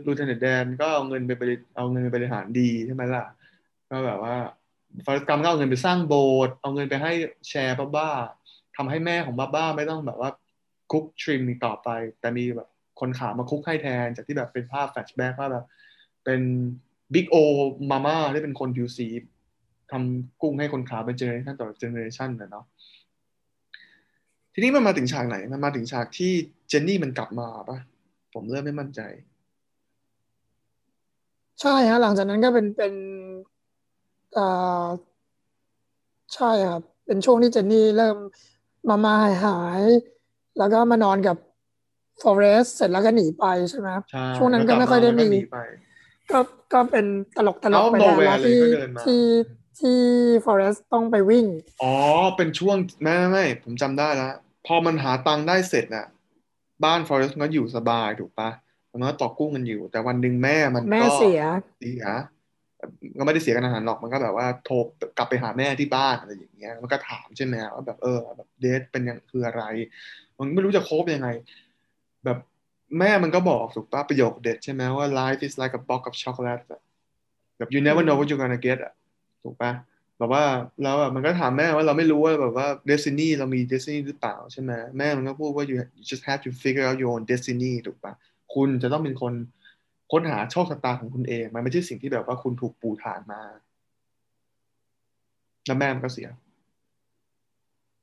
ลูเทนแดนก็เอาเงินไปบริเอาเงินไปบริหารดีใช่ไหมล่ะ ก็แบบว่า Forrest Gump ก็เอาเงินไปสร้างโบสถ์เอาเงินไปให้ share Bubba ทำให้แม่ของ Bubba ไม่ต้องแบบว่า cook shrimp ต่อไป แต่มีแบบคนขาวมา cook ให้แทน จากที่แบบเป็นภาพ flashback ว่าแบบ เป็น big old mama ที่เป็นคนผิวสีทำกุ้งให้คนขาวเป็น generation ต่อ generation นะเนาะทีนี้มันมาถึงฉากไหน มันมาถึงฉากที่ Jenny มันกลับมาปะผมเริ่มไม่มั่นใจ ใช่ฮะหลังจากนั้นก็เป็นเป็น อ่าใช่ครับ เป็นช่วงที่เจนนี่เริ่มมามาหายหาย แล้วก็มานอนกับฟอเรสเสร็จแล้วก็หนีไปใช่ไหมใช่ช่วงนั้นก็ไม่ค่อยได้มีแล้วกลับาแล้วก็หนีไปก็ก็เป็นตลกตลก Out of ไปแล้ว nowhere แล้วเลยที่ก็เดินมาที่ที่ฟอเรสต้องไปวิ่ง อ๋อ เป็นช่วงไม่ไม่ไม่ผมจำได้แล้ว พอมันหาตังค์ได้เสร็จน่ะ บ้านฟอเรสต์ก็อยู่สบายถูกปะมันก็ตอกกุ้งกันอยู่ แต่วันหนึ่งแม่มันแม่ก็เสียเสีย ก็ไม่ได้เสียกันอาหารหรอกมันก็แบบว่าโทรกลับไปหาแม่ที่บ้านอะไรอย่างเงี้ยมันก็ถามใช่ไหมว่าแบบเออแบบเดทเป็นยังคืออะไร มันไม่รู้จะโคบยังไง แบบแม่มันก็บอกถูกปะประโยคเด็ดใช่ไหมว่า life is like a box of chocolate แบบ you never know what you're gonna get อะถูกปะแบบว่าแล้วแบบมันก็ถามแม่ว่าเราไม่รู้ว่าแบบว่า destiny เรามี destiny หรือเปล่าใช่ไหมแม่มันก็พูดว่า you just have to figure out your own destiny ถูกปะคุณจะต้องเป็นคน ค้นหาโชคชะตาของคุณเอง มันไม่ใช่สิ่งที่แบบว่าคุณถูกปูทางมา แล้วแม่มันก็เสีย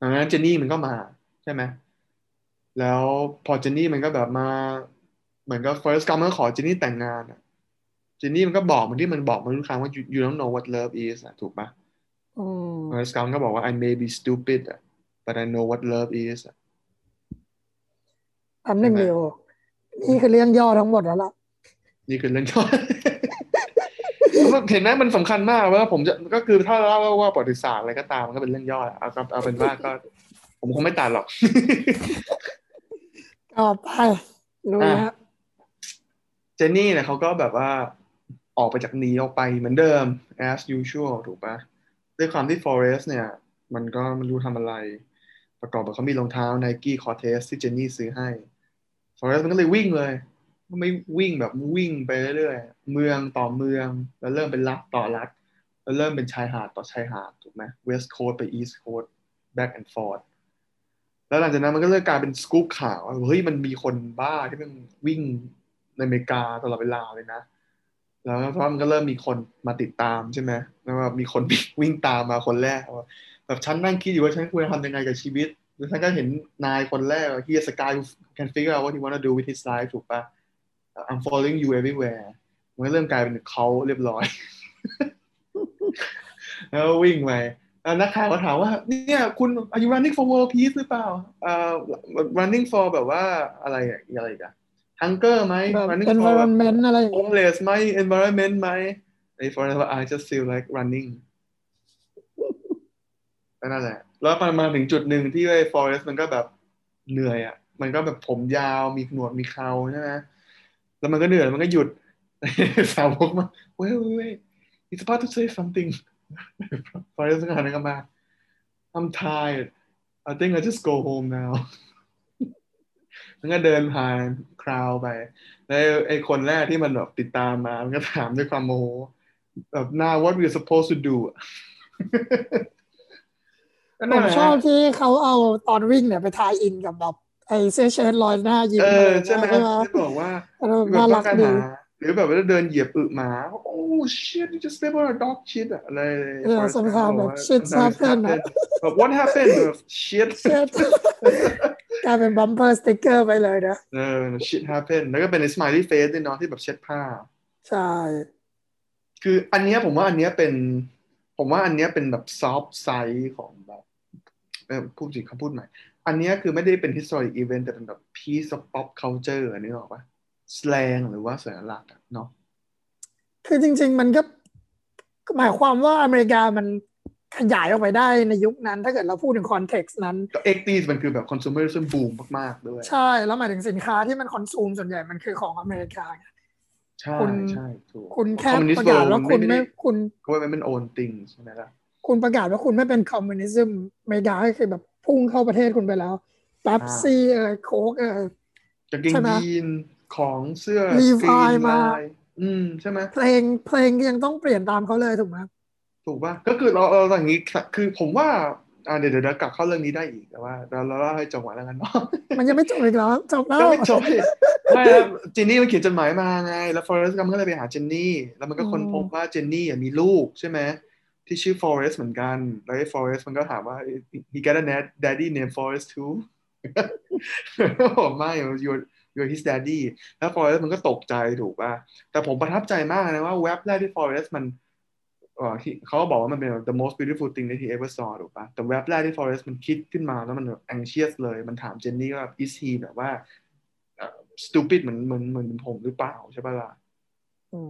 ดังนั้นเจนนี่มันก็มาใช่ไหมแล้วพอเจนนี่มันก็แบบมา เหมือนกับ first come ก็ขอเจนนี่แต่งงานอะเจนนี่มันก็บอกมันที่มันบอกมันทุกครั้งว่า you, you don't know what love is อะถูกปะอืม first come ก็บอกว่า I may be stupid อะ but I know what love is อะอันหนึ่งใช่ไหมเดียวนี่คือเรื่องย่อทั้งหมดแล้วล่ะ นี่คือเรื่องย่อยเห็นไหมมันสำคัญมากว่าผมจะก็คือถ้าเล่าว่าประวัติศาสตร์อะไรก็ตามมันก็เป็นเรื่องย่อยเอาเอาเอาเป็นว่าก็ ผมคงไม่ตัดหรอกต่อไปรู้อะแล้วเจนนี่เนี่ยเขาก็แบบว่าออกไปจากหนีออกไปเหมือนเดิม as usual ถูกปะด้วยความที่ Forest เนี่ย มันก็ไม่รู้ทำอะไร ประกอบกับเขามีรองเท้า Nike Cortez ที่เจนนี่ซื้อให้ Forest มันก็เลยวิ่งเลยมัน ไม่วิ่งแบบวิ่งไปเรื่อยๆ เมืองต่อเมือง แล้วเริ่มเป็นรัฐต่อรัฐแล้วเริ่มเป็นชายหาดต่อชายหาดถูกไหม West Coast ไป East Coast back and forth แล้วหลังจากนั้นมันก็เริ่มกลายเป็นสกู๊ปข่าวว่าเฮ้ยมันมีคนบ้าที่มันวิ่งในอเมริกาตลอดเวลาเลยนะ แล้วเพราะมันก็เริ่มมีคนมาติดตามใช่ไหมแล้วว่ามีคนวิ่งตามมาคนแรกแบบฉันนั่งคิดอยู่ว่าฉันควรทำยังไงกับชีวิตแล้วฉันก็เห็นนายคนแรก he is a guy who can figure out what he wanna do with his life ถูกปะ I'm following you everywhere มันก็เริ่มกลายเป็นเขาเรียบร้อย แล้ววิ่งไปแล้วนักข่าวก็ถามว่า เนี่ยคุณ are you running for world peace หรือเปล่าเอ่อ running for แบบว่าอะไรอะอะไรอีกัน hunger ไหมแบบ running for environment อะไรอย่างเงี้ย homeless ไหม environment ไหมไอ้ for I just feel like running ก็นั่นแหละ แล้วมันมาถึงจุดหนึ่งที่ไอ้ forest มันก็แบบเหนื่อยอะ มันก็แบบผมยาวมีหนวดมีเคราใช่ไหม แล้วมันก็เหนื่อยมันก็หยุดสาวกมา wait wait wait he's about to say something forest ก็หันกลับมา I'm tired I think I just go home now มันก็เดินผ่านคราวไป แล้วไอ้คนแรกที่มันแบบติดตามมา มันก็ถามด้วยความโมโหแบบ now what we supposed to do ผมชอบที่เขาเอาตอนวิ่งเนี่ยไปทายอินกับแบบ ไอ้เสื้อเชิ้ตลอยหน้ายิ้มเออะอไรใช่ไหมใช่ไหมที่บอกว่าแบบน่ารักดีหรือแบบว่าเดินเหยียบอึหมาโอ้ shit you just step on a dog shit อะอะไรเออ sometimes แบบ shit happen อะแบบ what happened แบบ shit เสื้อกลายเป็น bumper sticker ไปเลยนะเออ shit happen แล้วก็เป็น smiley face ด้วยเนาะที่แบบเช็ดผ้า ใช่ คืออันเนี้ยผมว่าอันเนี้ยเป็น ผมว่าอันเนี้ยเป็นแบบ soft side ของแบบเออพูดสิคำพูดใหม่ อันเนี้ยคือไม่ได้เป็น historic event แต่เป็นแบบ piece of pop culture อันนี้หรอกปะ slang หรือว่าสัญลักษณ์อะเนาะคือจริง ๆ มันก็หมายความว่าอเมริกามันขยายออกไปได้ในยุคนั้น ถ้าเกิดเราพูดถึง context นั้นก็ 80s มันคือแบบ consumerism boom มาก ๆ ด้วย ใช่ แล้วหมายถึงสินค้าที่มัน consume ส่วนใหญ่มันคือของอเมริกาไงใช่คุณใช่ถูกคุณแค่ Communist ประกาศ world ว่าคุณไม่ได้คุณเพราะว่ามันเป็น own thing ใช่ไหมล่ะคุณประกาศว่าคุณไม่เป็น communism อเมริกาก็คือแบบพุ่งเข้าประเทศคุณไปแล้วแป๊บซี่เออโค้กเออกางเกงใช่ไหมยีนของเสื้อ Levi green มา line อืมใช่ไหมเพลงเพลงยังต้องเปลี่ยนตามเขาเลยถูกไหมถูกป่ะก็คือเราเราอย่างนี้ค่ะคือผมว่าอ่าเดี๋ยวเดี๋ยวเดี๋ยวกลับเข้าเรื่องนี้ได้อีกแต่ว่าเราเราเล่าให้จังหวะแล้วกันเนาะมันยังไม่จบอีกเหรอจบแล้วก็ไม่จบดิไม่ครับเจนนี่มันเขียนจดหมายมาไง แล้วฟอเรสต์ก็เลยไปหาเจนนี่ แล้วมันก็ค้นพบว่าเจนนี่อะมีลูกใช่ไหม ที่ชื่อฟอเรสต์เหมือนกัน แล้วไอ้ฟอเรสต์มันก็ถามว่า he got a daddy named Forrest too บอกไม่ you're you're his daddy แล้วฟอเรสต์มันก็ตกใจถูกป่ะ แต่ผมประทับใจมากนะว่าเว็บแรกที่ฟอเรสต์มันเออที่เขาบอกว่ามันเป็น the most beautiful thing that he ever saw ถูกป่ะแต่เว็บแรกที่ฟอเรสต์มันคิดขึ้นมาแล้วมันแบบ anxious เลย มันถามเจนนี่ว่า is he แบบว่า stupid เหมือนเหมือนเหมือนผมหรือเปล่าใช่ป่ะล่ะอื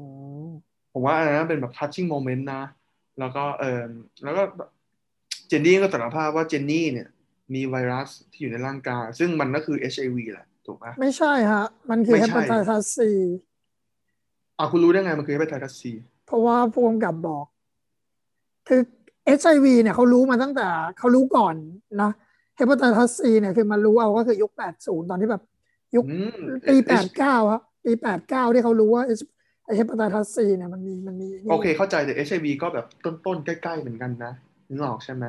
มผมว่าอันนั้นเป็นแบบ touching moment นะ แล้วก็เออแล้วก็เจนนี่ก็สารภาพว่าเจนนี่เนี่ย มีไวรัสที่อยู่ในร่างกาย ซึ่งมันก็คือ HIV แหละถูกปะไม่ใช่ฮะ มันคือไม่เฮใช่ปาไทตัสซีอะคุณรู้ได้ไงมันคือ hepatitis C เพราะว่าผู้กำกับบอก คือ HIV เนี่ยเขารู้มาตั้งแต่เขารู้ก่อนนะเฮปาไทตัสซีเนี่ยคือมารู้เอาก็คือยุค80ตอนที่แบบ ยุคอืมปี89ครับปี89ที่เขารู้ว่าไอ เฮปาไทตัสซีเนี่ยมันมีมันมีนี่โอเคเข้าใจแต่ HIV ก็แบบต้นๆ ใกล้ๆ เหมือนกันนะนึกออกใช่ไหม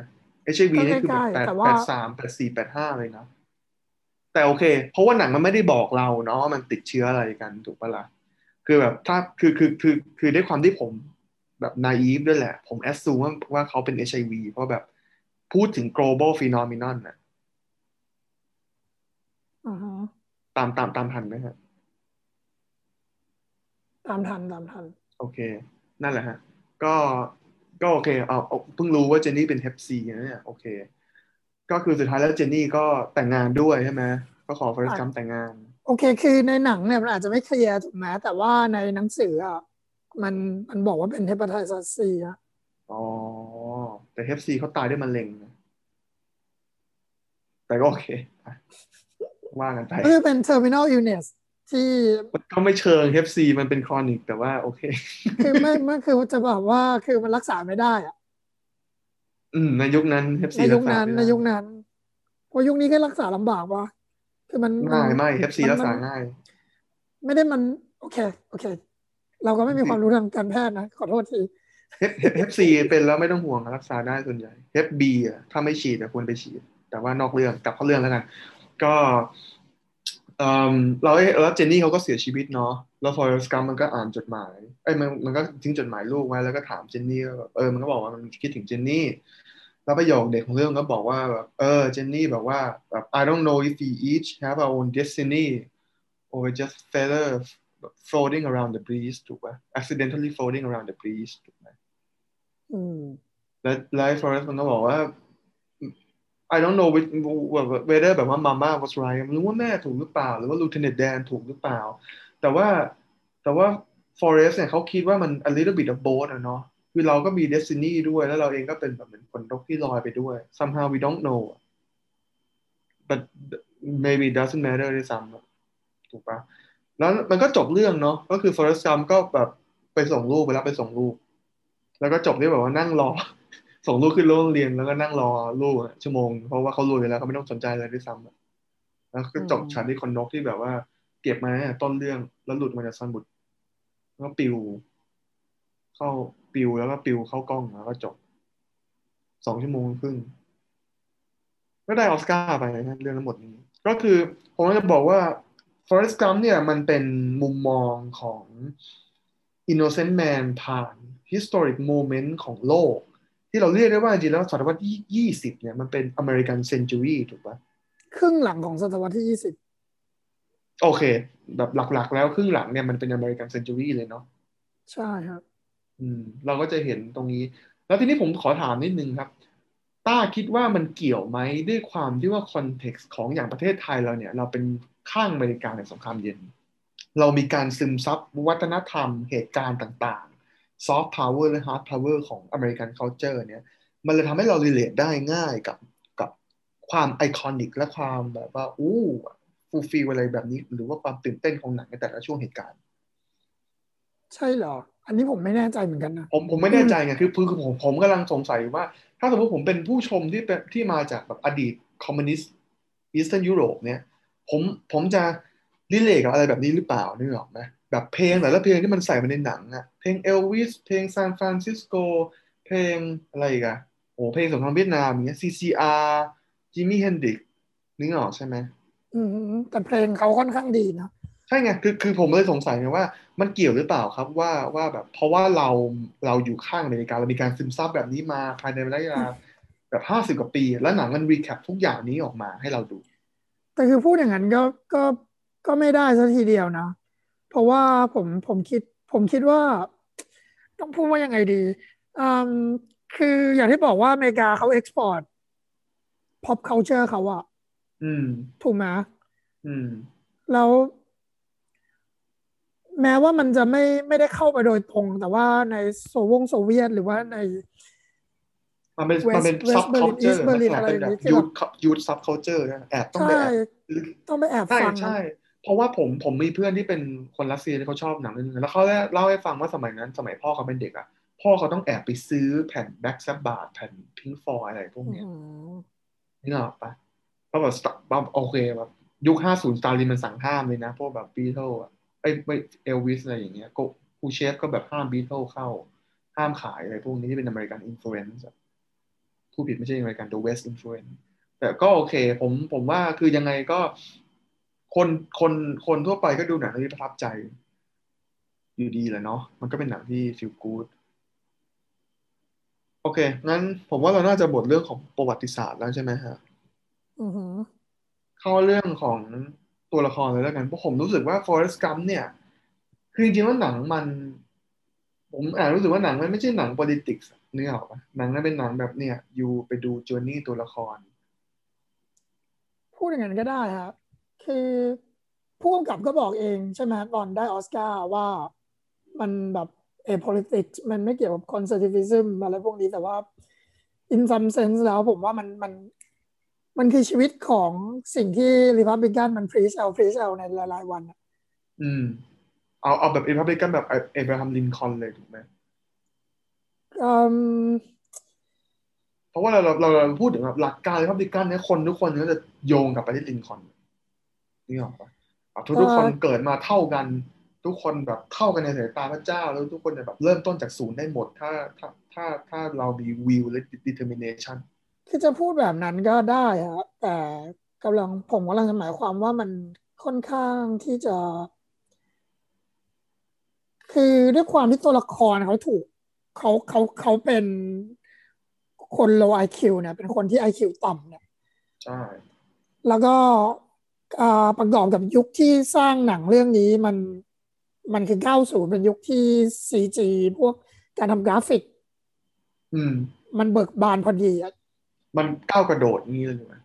HIV นี่คือแบบแปดแปดสามแปดสี่แปดห้าเลยนะแต่โอเค เพราะว่าหนังมันไม่ได้บอกเราเนาะว่ามันติดเชื้ออะไรกันถูกปะล่ะคือแบบถ้าคือคือคือคือด้วยความที่ผมแบบนาอีฟด้วยแหละ ผมแอสซูว่าว่าเขาเป็น HIV เพราะแบบพูดถึง global phenomenon น่ะอ่าฮะตามตามตามทันไหมฮะ ตามทันตามทัน โอเค นั่นแหละฮะ ก็ก็โอเคเอาเอาเพิ่งรู้ว่าเจนนี่เป็น Hep C นะเนี่ยโอเค ก็คือสุดท้ายแล้วเจนนี่ก็แต่งงานด้วยใช่ไหมก็ขอ Forrest Gump แต่งงาน โอเค คือในหนังเนี่ยมันอาจจะไม่เคลียร์ถูกไหมแต่ว่าในหนังสืออะมันมันบอกว่าเป็น Hepatitis C อะอ๋อ แต่ Hep C เขาตายด้วยมะเร็งนะแต่ก็โอเคอะว่ากันไปก็คือเป็น terminal illness ที่มันก็ไม่เชิง Hep C มันเป็น chronic แต่ว่าโอเค คือไม่ไม่คือจะบอกว่าคือมันรักษาไม่ได้อะอืมในยุคนั้น Hep ใน C ยุคนั้นในยุคนั้นเพราะยุคนี้ก็รักษาลำบากว่ะคือมันง่ายไม่ Hep C มันรักษามันง่าย ไม่ได้มันโอเค โอเค เราก็ไม่มีความรู้ทางการแพทย์นะ ขอโทษที Hep Hep C เป็นแล้วไม่ต้องห่วงรักษาได้ส่วนใหญ่ Hep B อะถ้าไม่ฉีดอะควรไปฉีด แต่ว่านอกเรื่องกลับเข้าเรื่องแล้วกัน ก็ เออเราแล้วเจนนี่เขาก็เสียชีวิตเนาะแล้วฟอเรสกัมมันก็อ่านจดหมายเอ้ยมันมันก็ทิ้งจดหมายลูกไว้แล้วก็ถามเจนนี่ว่าแบบเออมันก็บอกว่ามันคิดถึงเจนนี่แล้วประโยคเด็กของเรื่องก็บอกว่าแบบเออเจนนี่แบบว่าแบบ I don't know if we each have our own destiny or we're just feather floating around the breeze ถูกป่ะ accidentally floating around the breeze ถูกไหมอืมแล้วแล้วฟอเรสมันก็บอกว่า I don't know whether แบบว่า Mama was right ไม่รู้ว่าแม่ถูกหรือเปล่า หรือว่า Lieutenant Dan ถูกหรือเปล่า แต่ว่าแต่ว่า Forest เนี่ยเขาคิดว่ามัน a little bit of both อะเนาะคือเราก็มี destiny ด้วยแล้วเราเองก็เป็นแบบเหมือนคนนกที่ลอยไปด้วย somehow we don't know but maybe it doesn't matter ด้วยซ้ำถูกปะแล้วมันก็จบเรื่องเนาะก็คือ Forest Gump ก็แบบไปส่งลูกไปรับไปส่งลูก แล้วก็จบที่แบบว่านั่งรอ ส่งลูกขึ้นโรงเรียนแล้วก็นั่งรอลูกชั่วโมง เพราะว่าเขารวยแล้วเขาไม่ต้องสนใจอะไรด้วยซ้ำแล้วก็จบฉากที่คนนกที่แบบว่า เก็บมาต้นเรื่องแล้วหลุดมาจากสมุดแล้วปิว เข้าปิวแล้วก็ปิวเข้ากล้องแล้วก็จบสองชั่วโมงครึ่งก็ได้ออสการ์ไปนะเรื่องทั้งหมดนี้ ก็คือผมจะบอกว่า Forrest Gump เนี่ยมันเป็นมุมมองของ Innocent Man ผ่าน historic moment ของโลก ที่เราเรียกได้ว่าจริงๆแล้วศตวรรษที่20เนี่ยมันเป็น American Century ถูกปะครึ่งหลังของศตวรรษที่ยี่สิบโอเค แบบหลักๆ แล้วครึ่งหลังเนี่ยมันเป็น American Century เลยเนาะใช่ครับ อืม เราก็จะเห็นตรงนี้ แล้วทีนี้ผมขอถามนิดนึงครับต้าคิดว่ามันเกี่ยวไหมด้วยความที่ว่า context ของอย่างประเทศไทยเราเนี่ย เราเป็นข้างอเมริกาในสงครามเย็น เรามีการซึมซับวัฒนธรรมเหตุการณ์ต่างๆ ซอฟต์พาวเวอร์และ hard power ของอเมริกัน c u เจอร์เนี่ยมันเลยทำให้เรา relate ได้ง่ายกับกับความ iconic และความแบบว่าอู้ fulfill อะไรแบบนี้ หรือว่าความตื่นเต้นของหนังในแต่ละช่วงเหตุการณ์ ใช่เหรอ อันนี้ผมไม่แน่ใจเหมือนกันนะผมผมไม่แน่ใจไงคือคือผมผมกำลังสงสัยว่า ถ้าสมมติผมเป็นผู้ชมที่เป็นที่มาจากแบบอดีตคอมมิวนิสต์ Eastern ยุโรปเนี่ย ผมผมจะ relate กับอะไรแบบนี้หรือเปล่านึกออกไหมแบบเพลงแต่ละเพลงที่มันใส่มาในหนังอะเพลงเอลวิสเพลงซานฟรานซิสโกเพลงอะไรอีกันโอ้เพลงสงครามเวียดนามอย่างเงี้ย CCR Jimi Hendrix นึกออกใช่ไหมอืมแต่เพลงเขาค่อนข้างดีนะใช่ไงคือคือผมเลยสงสัยไงว่ามันเกี่ยวหรือเปล่าครับว่าว่าแบบเพราะว่าเราเราอยู่ข้างอเมริกาเรามีการซึมซับแบบนี้มาภายในระยะเวลาแบบห้าสิบกว่าปี แล้วหนังมัน recap ทุกอย่างนี้ออกมาให้เราดู แต่คือพูดอย่างนั้นก็ก็ ก็ไม่ได้ซะทีเดียวนะ เพราะว่าผมผมคิดผมคิดว่า ต้องพูดว่ายังไงดีอืมคืออย่างที่บอกว่าอเมริกาเขา export pop culture เขาอะอืมถูกไหมอืมแล้ว แม้ว่ามันจะไม่ไม่ได้เข้าไปโดยตรง แต่ว่าในโซวงโซเวียตหรือว่าในมันเป็น West- มันเป็น West ซับ Berlin เคาเจอ East ร์ Berlin ลักษณะเป็นอะไรแบอย่างบนี้ที่ยูแบบทยูทซับเคาเจอร์นะแอบต้องไปใช่แอบต้องไปแอบใช่ฟังใช่ เพราะว่าผมผมมีเพื่อนที่เป็นคนรัสเซียที่เขาชอบหนังเรื่องนึงแล้วเขาเล่าให้ฟังว่าสมัยนั้น สมัยพ่อเขาเป็นเด็กอะพ่อเขาต้องแอบไปซื้อแผ่นแบ็กซับบาร์แผ่นPink Floyd อะไรพวกเนี้ยอืมนึกออกปะเพราะแบบสตาร์โอเคแบบยุคห้าศูนย์สตาลินมันสั่งห้ามเลยนะ พวกแบบบีเทิลอะไอ้ไม่เอลวิสอะไรอย่างเงี้ยก็ครุสชอฟก็แบบห้ามบีเทิลเข้า ห้ามขายอะไรพวกนี้ที่เป็น American influence ผู้ผิดไม่ใช่อเมริกัน The West Influence แต่ก็โอเค ผมผมว่าคือยังไงก็ คนคนคนทั่วไปก็ดูหนังที่ประทับใจ อยู่ดีแหละเนาะมันก็เป็นหนังที่ feel goodโอเค งั้นผมว่าเราน่าจะบทเรื่องของประวัติศาสตร์แล้วใช่ไหมฮะอือหือเข้าเรื่องของตัวละครเลยแล้วกัน เพราะผมรู้สึกว่า Forrest Gump เนี่ย คือจริงๆว่าหนังมัน ผมอ่านรู้สึกว่าหนังมันไม่ใช่หนัง politics นึกออกปะหนังนั้นเป็นหนังแบบเนี่ย อยู่ไปดูจ o ร์นี่ตัวละคร พูดอย่างนั้นก็ได้ครับ คือผู้กำกับก็บอกเองใช่ไหมตอนได้ออสการ์ว่ามันแบบเอ politics มันไม่เกี่ยวกับ conservatism อะไรพวกนี้แต่ว่า in some sense แล้วผมว่ามันมันมันคือชีวิตของสิ่งที่ Republican มัน preach เอา preach เอาในหลายๆวันอะอืม เอาเอาแบบเอ p ับลิกันแบบเอบราฮัมลินคอล์นเลยถูกไหมอืมเพราะว่าเราเราเราเราพูดถึงแบบหลักการเอ p ับลิกันเนี่ยคนทุกคนก็จะโยงกลับไปที่ลินคอล์ นนี่ออกปะแบบทุกทุกคนเกิดมาเท่ากัน ทุกคนแบบเท่ากันในสายตาพระเจ้า แล้วทุกคนจะแบบเริ่มต้นจากศูนย์ได้หมด ถ้าถ้าถ้าถ้าเรามี will และ determination คือจะพูดแบบนั้นก็ได้ครับแต่กำลังผมกำลังจะหมายความว่ามันค่อนข้างที่จะ คือด้วยความที่ตัวละครเขาถูกเขาเขาเขาเป็นคน low IQ เนี่ย เป็นคนที่ IQ ต่ำเนี่ย ใช่ แล้วก็อ่า ประกอบกับยุคที่สร้างหนังเรื่องนี้มันมันคือ90เป็นยุคที่ CG พวกการทำกราฟิก อืม มันเบิกบานพอดีอะมันก้าวกระโดดงี้เลยถูกไหม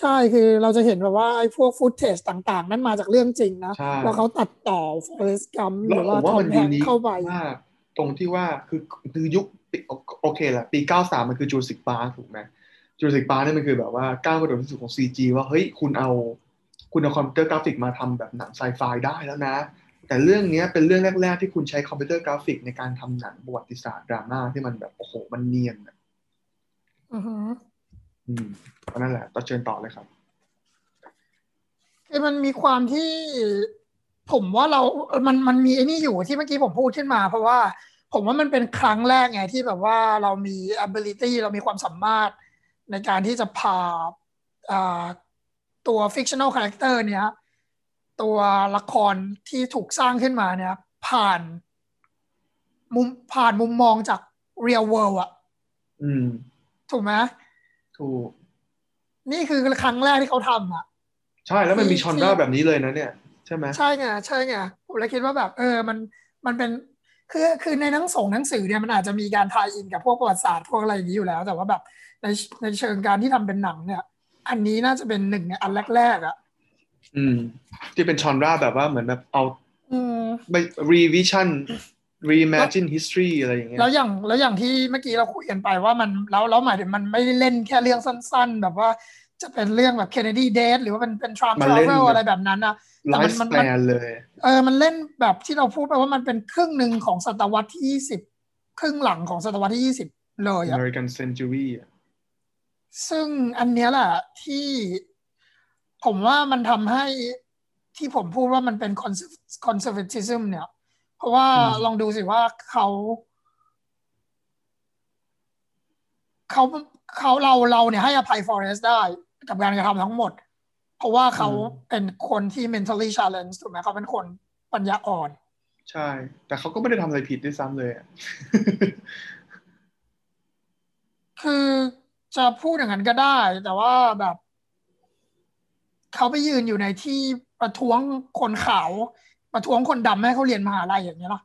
ใช่คือเราจะเห็นแบบว่าไอ้พวกฟุตเทจต่างๆ นั่นมาจากเรื่องจริงนะใช่แล้วเขาตัดต่อ Forrest Gump หแล้วรือผว่ามว่าทอมัมนแฮยูงนิค์คเข้าไปมากตรงที่ว่าคือคือยุคปีโอเคแหละปี93มันคือ Jurassic Park ถูกไหม Jurassic Park เนี่ยมันคือแบบว่าก้าวกระโดดที่สุดของ CG ว่าเฮ้ยคุณเอา คุณเอาคอมพิวเตอร์กราฟิกมาทำแบบหนังไซไฟได้แล้วนะ แต่เรื่องเนี้ยเป็นเรื่องแรก ๆ ที่คุณใช้คอมพิวเตอร์กราฟิกในการทำหนังประวัติศาสตร์ดราม่าที่มันแบบโอ้โหมันเนียนอะอือฮึอืมก็นั่นแหละต่อเชิญต่อเลยครับคือมันมีความที่ผมว่าเรา มันมันมีไอ้นี่อยู่ที่เมื่อกี้ผมพูดขึ้นมา เพราะว่าผมว่ามันเป็นครั้งแรกไงที่แบบว่าเรามี ability เรามีความสามารถในการที่จะพา ตัว fictional character เนี้ยตัวละครที่ถูกสร้างขึ้นมาเนี่ยผ่านมุมผ่านมุมมองจาก real world อะอืม ถูกไหมถูก นี่คือครั้งแรกที่เขาทำอะใช่แล้วมันมีชอนด้าแบบนี้เลยนะเนี่ย ใช่ไหมใช่ไงใช่ไงผมเลยคิดว่าแบบ เออมันมันเป็นคือคือในหนังส่งหนังสือเนี่ยมันอาจจะมีการทายอินกับพวกประวัติศาสตร์พวกอะไรอย่างนี้อยู่แล้ว แต่ว่าแบบในในเชิงการที่ทำเป็นหนังเนี่ย อันนี้น่าจะเป็นหนึ่งในอันแรกๆอะอืม ที่เป็นชอนด้าแบบว่าเหมือนแบบเอาอืมไป revision reimagine history อะไรอย่างเงี้ยแล้วอย่างแล้วอย่างที่เมื่อกี้เราคุยกันไปว่ามันแล้วแล้วหมายถึงมันไม่ได้เล่นแค่เรื่องสั้น ๆ แบบว่าจะเป็นเรื่องแบบ Kennedy Date หรือว่าเป็นเป็น Trump มันเล่น Travel แบบอะไรแบบนั้นนะแต่มัน life มัน span เลยเออมันเล่นแบบที่เราพูดไปว่ามันเป็นครึ่งหนึ่งของศตวรรษที่ยี่สิบครึ่งหลังของศตวรรษที่ยี่สิบเลยอะ American century อะ ซึ่งอันเนี้ยแหละที่ผมว่ามันทำให้ที่ผมพูดว่ามันเป็น conserv- conservatism เนี่ย เพราะว่าลองดูสิว่าเขาเขาเขาเราเราเนี่ยให้อภัย Forest ได้กับการกระทำทั้งหมด เพราะว่าเขาเป็นคนที่ mentally challenged ถูกไหมเขาเป็นคนปัญญาอ่อน ใช่ แต่เขาก็ไม่ได้ทำอะไรผิดด้วยซ้ำเลยอะคือ จะพูดอย่างนั้นก็ได้ แต่ว่าแบบเขาไปยืนอยู่ในที่ประท้วงคนขาว ประท้วงคนดำไม่ให้เขาเรียนมหาลัยอย่างนี้ยหรอ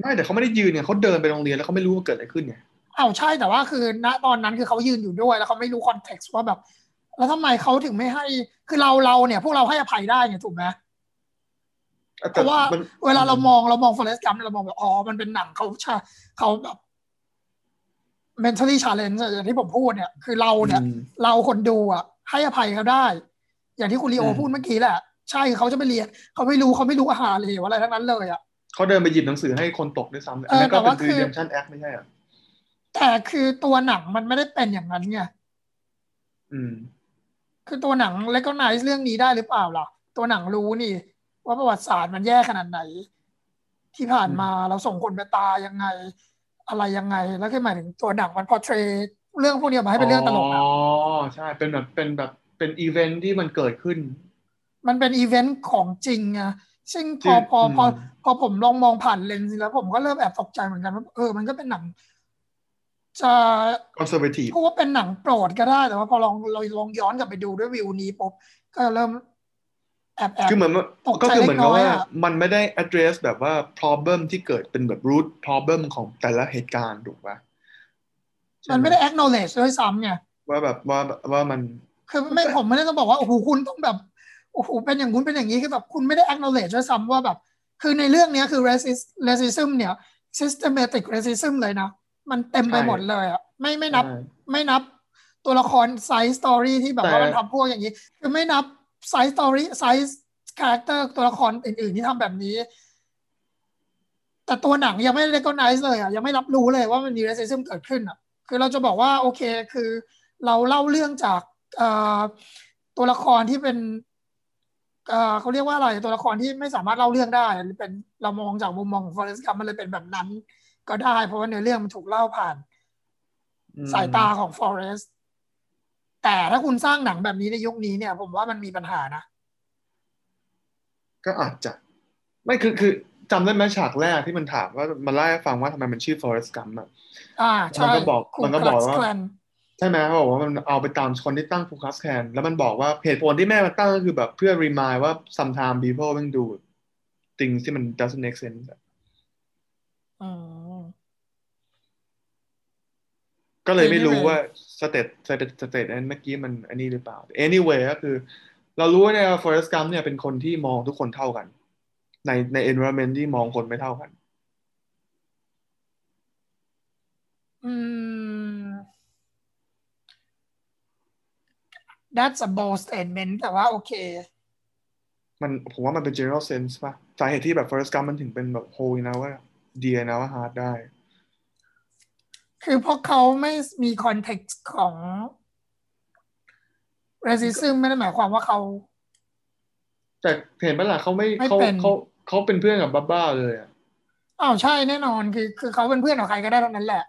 ไม่แต่เขาไม่ได้ยืนเนี่ยเขาเดินไปโรงเรียนแล้วเขาไม่รู้ว่าเกิดอะไรขึ้นไงอ้าวใช่แต่ว่าคือณตอนนั้นคือเขายืนอยู่ด้วย แล้วเขาไม่รู้คอนเท็กซ์ว่าแบบ แล้วทำไมเขาถึงไม่ให้คือเราเราเนี่ย พวกเราให้อภัยได้ไงถูกไหมเพแต่ราะว่ามันเวลาเรามองเรามองฟอเรสต์กัมเรามองแบบอ๋อมันเป็นหนังเขาชาเขาแบบ mentally challenge อย่างที่ผมพูดเนี่ยคือเราเนี่ยอืมเราคนดูอะให้อภัยเขาได้ อย่างที่คุณลีโออืมพูดเมื่อกี้แหละ ใช่เขาจะไปเรียนเขาไม่รู้เขาไม่รู้อาหารเลยอะไรทั้งนั้นเลยอะเขาเดินไปหยิบหนังสือให้คนตกด้วยซ้ำเอออันนั้นก็แต่เป็ว่านคือ redemption act ไม่ใช่เหรอแต่คือตัวหนังมันไม่ได้เป็นอย่างนั้นไงอืม คือตัวหนังเลก็ไนซ์เรื่องนี้ได้หรือเปล่าล่ะ ตัวหนังรู้นี่ ว่าประวัติศาสตร์มันแย่ขนาดไหน ที่ผ่านมาเราส่งคนไปตายยังไง อะไรยังไง แล้วคือหมายถึงตัวหนังมันพอเทรเรื่องพวกนี้ออกมาให้เป็นเรื่องตลกอะอ๋อใช่เป็นแบบเป็นแบบเป็นอีเวนท์ที่มันเกิดขึ้น มันเป็นอีเวนต์ของจริงอะซึ่งพอที่พอพออืมพอผมลองมองผ่านเลนส์แล้วผมก็เริ่มแอบตกใจเหมือนกันว่าเออมันก็เป็นหนังจะ conservative พูดว่าเป็นหนังโปรดก็ได้แต่ว่าพอลองเราลองย้อนกลับไปดูด้วยวิวนี้ปุ๊บก็เริ่ม แอบแอบคือเหมือนว่าตกใจก็คือเหมือนกับเล็กน้อยว่าอะมันไม่ได้ address แบบว่า problem ที่เกิดเป็นแบบ root problem ของแต่ละเหตุการณ์ถูกปะใช่มันไม่ได้ acknowledge ด้วยซ้ำไงว่าแบบว่าว่ามัน คือไม่ผมไม่ได้ต้องบอกว่าโอ้โหคุณต้องแบบโอ้โหเป็นอย่างคุณเป็นอย่างนี้คือแบบคุณไม่ได้ acknowledge ด้วยซ้ำว่าแบบ คือในเรื่องเนี้ยคือ racist racism เนี่ย systematic racism เลยนะ มันเต็มไปใช่หมดเลยอะไม่ไม่นับใช่ไม่นับตัวละคร side story ที่แบบว่าแต่มันทำพวกอย่างนี้ คือไม่นับ side story side character ตัวละครอื่น ๆ ที่ทำแบบนี้ แต่ตัวหนังยังไม่ได้ recognize เลยอะยังไม่รับรู้เลยว่ามันมี racism เกิดขึ้นอะ คือเราจะบอกว่าโอเคคือเราเล่าเรื่องจากเอ่อตัวละครที่เป็นเอ่อเขาเรียกว่าอะไรตัวละครที่ไม่สามารถเล่าเรื่องได้หรือเป็นเรามองจากมุมมองของฟอเรสต์กัมมันเลยเป็นแบบนั้น ก็ได้ เพราะว่าเนื้อเรื่องมันถูกเล่าผ่านอืมสายตาของฟอเรสต์ แต่ถ้าคุณสร้างหนังแบบนี้ในยุคนี้เนี่ย ผมว่ามันมีปัญหานะ ก็อาจจะ ไม่คือคือจำได้ไหมฉากแรกที่มันถามว่ามันเล่าให้ฟังว่าทำไมมันชื่อ Forest Gump อะอ่ามันใช่มันก็บอกว่า Ku Klux Klanใช่ไหมเขาบอกว่ามันเอาไปตามคนที่ตั้ง Ku Klux Klan แล้วมันบอกว่าเหตุผลที่แม่มันตั้งก็คือแบบเพื่อ remind ว่า sometimes people มันดู things ที่มัน doesn't make sense อะอืม ก็เลยไม่รู้ Anyway ว่า state state state นั้นเมื่อกี้มันอันนี้หรือเปล่า anyway ก็คือ เรารู้ว่าเนี่ย Forrest Gump เนี่ยเป็นคนที่มองทุกคนเท่ากัน ในใน environment ที่มองคนไม่เท่ากัน อืม that's a bold statement แต่ว่าโอเค มันผมว่ามันเป็น general sense ป่ะ สาเหตุที่แบบ Forrest Gump มันถึงเป็นแบบ whole นะว่า dear นะว่า hard ได้ คือเพราะเขาไม่มีคอนเท็กซ์ของ racism ไม่ได้หมายความว่าเขา แต่เห็นปะล่ะเขาไม่ไม่เขาเป็นเขาเขาเป็นเพื่อนกับบ้าบ้าเลยอะอ้าวใช่แน่นอนคือ คือเขาเป็นเพื่อนกับใครก็ได้ทั้งนั้นแหละ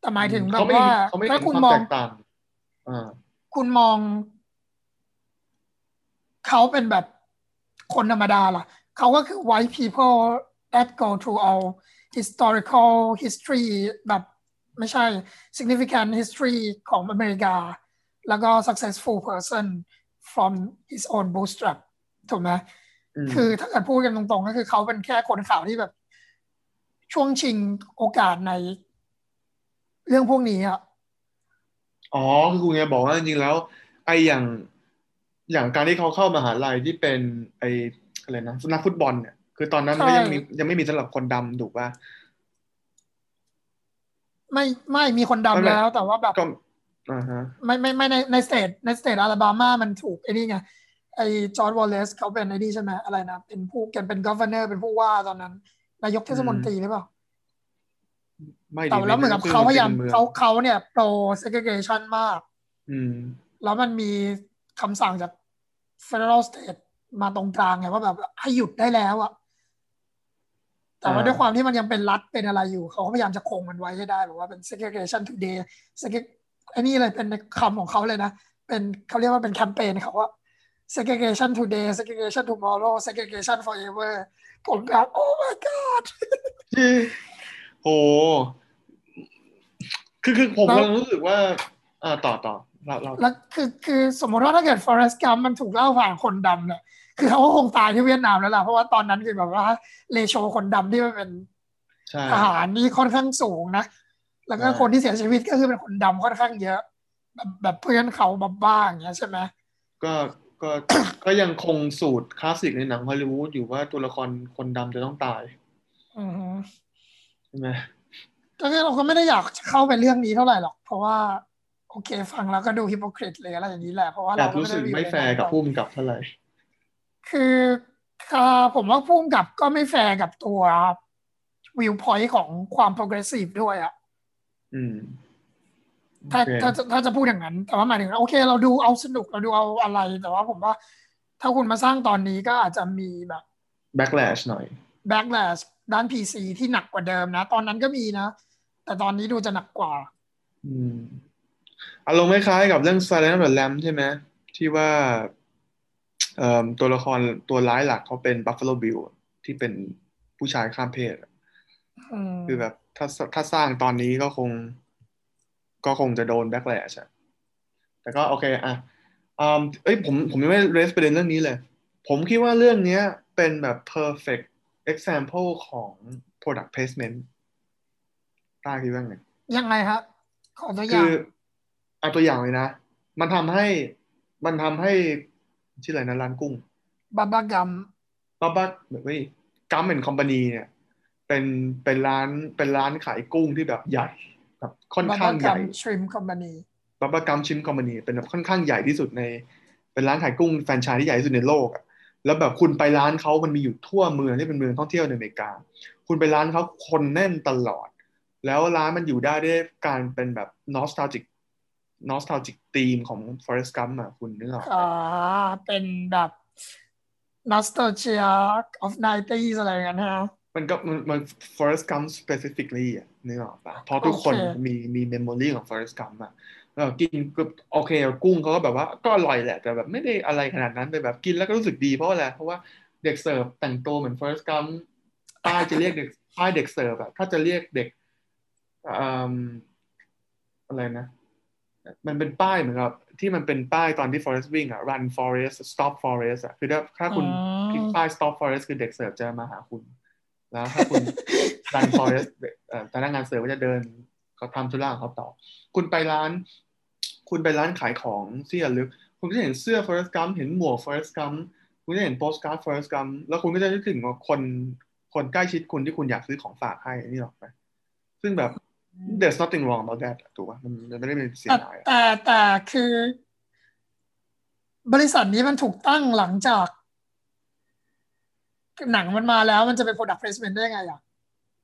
แต่หมายถึงแบเขาบไม่ว่าเขาไม่ถ้าเห็นคุณความมอแตงกต่างอ่าคุณมอง เขาเป็นแบบคนธรรมดาล่ะ เขาก็คือ white people that go through all historical history แบบ ไม่ใช่ significant history ของอเมริกา แล้วก็ successful person from his own bootstrap ถูกไหมอืมคือถ้าเกิดพูดกันตรงๆ ก็คือเขาเป็นแค่คนข่าวที่แบบ ช่วงชิงโอกาสในเรื่องพวกนี้อะ อ๋อ คือคุณไงบอกว่าจริงๆแล้ว ไออย่างอย่างการที่เขาเข้ามหาลัยที่เป็นไออะไรนะนักฟุตบอลเนี่ย คือตอนนั้นมันก็ใช่ยังมียังไม่มีสำหรับคนดำถูกป่ะ ไม่ไม่มีคนไม่ดำไม่แล้ว แต่ว่าแบบก็อ่าฮะไม่ไม่ไม่ในในสเตทในสเตทอลาบามามันถูกไอ้นี่ไงไอ้ George Wallace เขาเป็นไอ้นี่ใช่ไหมอะไรนะเป็นผู้แกเป็น governor เป็นผู้ว่าตอนนั้น นายกเทศมนตรีหรือเปล่าไม่ดีแต่แล้วเหมือนกับเขาพยายามมืองเขาเขาเนี่ย pro segregation มาก อืม แล้วมันมีคำสั่งจาก federal state มาตรงกลางไงว่าแบบให้หยุดได้แล้วอะ แต่ว่าอ่าด้วยความที่มันยังเป็นรัฐเป็นอะไรอยู่ เขาก็พยายามจะคงมันไว้ให้ได้แบบว่าเป็น segregation today segre อันนี้เลยเป็นในคำของเขาเลยนะ เป็นเขาเรียกว่าเป็นแคมเปญเขาว่า segregation today segregation tomorrow segregation forever ผมแบบโอ้ my god โหคือคือผมแล้วกำลังรู้สึกว่าอ่าต่อต่อเราเราแล้วคือคือสมมติว่าถ้าเกิด Forrest Gump มันถูกเล่าผ่านคนดำเนี่ย คือเขาก็คงตายที่เวียดนามแล้วล่ะเพราะว่าตอนนั้นคือแบบว่าเลโชคนดำที่มันเป็นใช่ทหารนี่ค่อนข้างสูงนะแล้วก็ใช่คนที่เสียชีวิตก็คือเป็นคนดำค่อนข้างเยอะแบบแบบเพื่อนเขาแบบบ้างอย่างเงี้ยใช่ไหมก็ก็ก็ยังคงสูตรคลาสสิกในหนังฮอลลีวูดอยู่ว่าตัวละครคนดำจะต้องตายอือฮึใช่ไหมก็คือเราก็ไม่ได้อยากจะเข้าไปเรื่องนี้เท่าไหร่หรอก เพราะว่า โอเคฟังแล้วก็ดูฮิปโปคริตเลยอะไรอย่างนี้แหละเพราะว่าแอเราบก็รู้ไม่สึได้กอยู่ไม่ในแฟร์นั้นกับหรอกผู้กำกับเท่าไหร่ คือค่ะผมว่าพุ่มกับก็ไม่แฟร์กับตัววิวพอยต์ของความโปรเกรสซีฟด้วยอะอืมถ้าโอเคถ้าถ้าจะพูดอย่างนั้น แต่ว่าหมายถึงโอเค เราดูเอาสนุกเราดูเอาอะไร แต่ว่าผมว่า ถ้าคุณมาสร้างตอนนี้ก็อาจจะมีแบบ backlash หน่อย backlash ด้าน PC ที่หนักกว่าเดิมนะ ตอนนั้นก็มีนะ แต่ตอนนี้ดูจะหนักกว่า อืมอารมณ์คล้ายๆกับเรื่อง Silent of the Lamb ใช่ไหมที่ว่าเอ่อ ตัวละครตัวร้ายหลักเขาเป็น Buffalo Bill ที่เป็นผู้ชายข้ามเพศอะอืมคือแบบถ้าถ้าสร้างตอนนี้ก็คง ก็คงจะโดน backlash อะแต่ก็โอเคอะอืมเอ้ยผมผมยังไม่เรสประเด็นเรื่องนี้เลย ผมคิดว่าเรื่องเนี้ยเป็นแบบ perfect example ของ product placement ต้าคิดว่าไงยังไงครับขอตัวอคืย่างอเอาตัวอย่างเลยนะ มันทำให้มันทำให้ ชื่ออะไรนะร้านกุ้งบับบ้ากัมบ้าบ้าแบบว่ากัมเป็นคอมพานีเนี่ย เป็นเป็นร้านเป็นร้านขายกุ้งที่แบบใหญ่แบบค่อนบับข้าบ้างใหกัมญ่ชริมคอมพานีบับบ้ากัมชิมคอมพานีเป็นแบบค่อนข้างใหญ่ที่สุดใน เป็นร้านขายกุ้งแฟรนไชส์ที่ใหญ่ที่สุดในโลกอะแล้วแบบคุณไปร้านเขามันมีอยู่ทั่วเมืองที่เป็นเมืองท่องเที่ยวในอเมริกา คุณไปร้านเขาคนแน่นตลอด แล้วร้านมันอยู่ได้ด้วยการเป็นแบบ nostalgic nostalgic theme ของ Forest Gump อะคุณนึกออกไหมอ่าเป็นแบบ nostalgia of 90s อะไรอย่างเงี้ยนะ มันก็มันมัน Forest Gump specifically อะนึกออกปะเพราะทุกคนโอเคมีมี memory ของ Forest Gump อะแล้วกินก็โอเคกุ้งเขาก็แบบว่าก็อร่อยแหละ แต่แบบไม่ได้อะไรขนาดนั้นแต่แบบกินแล้วก็รู้สึกดีเพราะอะไรเพราะว่าเด็กเสิร์ฟแต่งตัวเหมือน Forest Gump ป้ายจะเรียกเด็กป้ายเด็กเสิร์ฟอะถ้าจะเรียกเด็กอืมอะไรนะ มันเป็นป้ายเหมือนกับที่มันเป็นป้ายตอนที่ Forest วิ่งอะ Run Forest Stop Forest อะคือถ้าถ้าคุณอืมคลิกป้าย Stop Forest คือเด็กเสิร์ฟจะมาหาคุณ แล้วถ้าคุณ Run Forest เด็กเอ่อพนักงานเสิร์ฟก็จะเดินเขาทำธุระของเขาต่อ คุณไปร้าน คุณไปร้านขายของที่ระลึก คุณก็จะเห็นเสื้อ Forest Gump เห็นหมวก Forest Gump คุณจะเห็นโปสการ์ด Forest Gump แล้วคุณก็จะนึกถึงว่าคนคนใกล้ชิดคุณที่คุณอยากซื้อของฝากให้นี่หรอกไหมซึ่งแบบ there's nothing wrong about that อะถูกป่ะมันมันไม่ได้เป็นเสียแต่หายอะแต่แต่คือ บริษัทนี้มันถูกตั้งหลังจาก หนังมันมาแล้วมันจะเป็น product placement ได้ไงอะ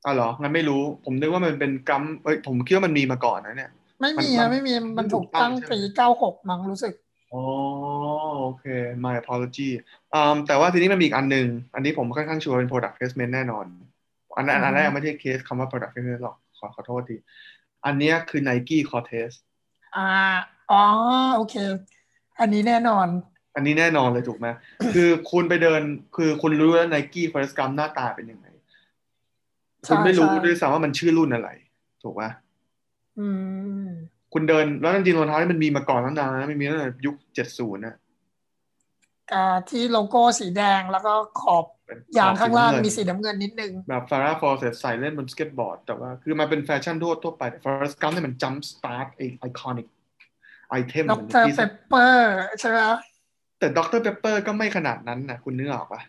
อ๋อเหรองั้นไม่รู้ ผมนึกว่ามันเป็นกัมเอ้ยผมคิดว่ามันมีมาก่อนนะเนี่ย ไม่มีมันมัอะนไม่มีมัมันนถูถูกกตั้ตั้งงใช่ไหมปีเก้าหกมั้งรู้สึกโออ๋อโอเค my apology อืมแต่ว่าทีนี้มันมีอีกอันหนึ่งอันนี้ผมค่อนข้างชัวร์เป็น product placement แน่นอน อันนั้นอันแรกไม่ใช่เคสคำว่า product placement หรอก ขอขอโทษที อันเนี้ยคือ Nike Cortez อ่าอ๋อโอเค อันนี้แน่นอน อันนี้แน่นอนเลยถูกไหมคือคุณไปเดินคือคุณรู้แล้ว Nike Forest Gump หน้าตาเป็นยังไงใช่คุณไม่รู้ใช่ด้วยซ้ำว่ามันชื่อรุ่นอะไร ถูกปะอืมคุณเดินแล้วจริงๆรองเท้าที่มันมีมาก่อนตั้งนานนะมันมีตั้งแต่ยุคเจ็ดศูนย์นะอ่าที่โลโก้สีแดงแล้วก็ขอบเป็น ยางข้างล่างขอบมีสีน้ำเงินนิดนึง แบบ Farrah Fawcett ใส่เล่นบนสเก็ตบอร์ด แต่ว่าคือมันเป็นแฟชั่นทั่วทั่วไปแต่ Forest Gump เนี่ยมัน jump start ไอ iconic item Dr Pep per ใช่ไหมแต่ Dr Pepper ก็ไม่ขนาดนั้นนะคุณนึกออกปะ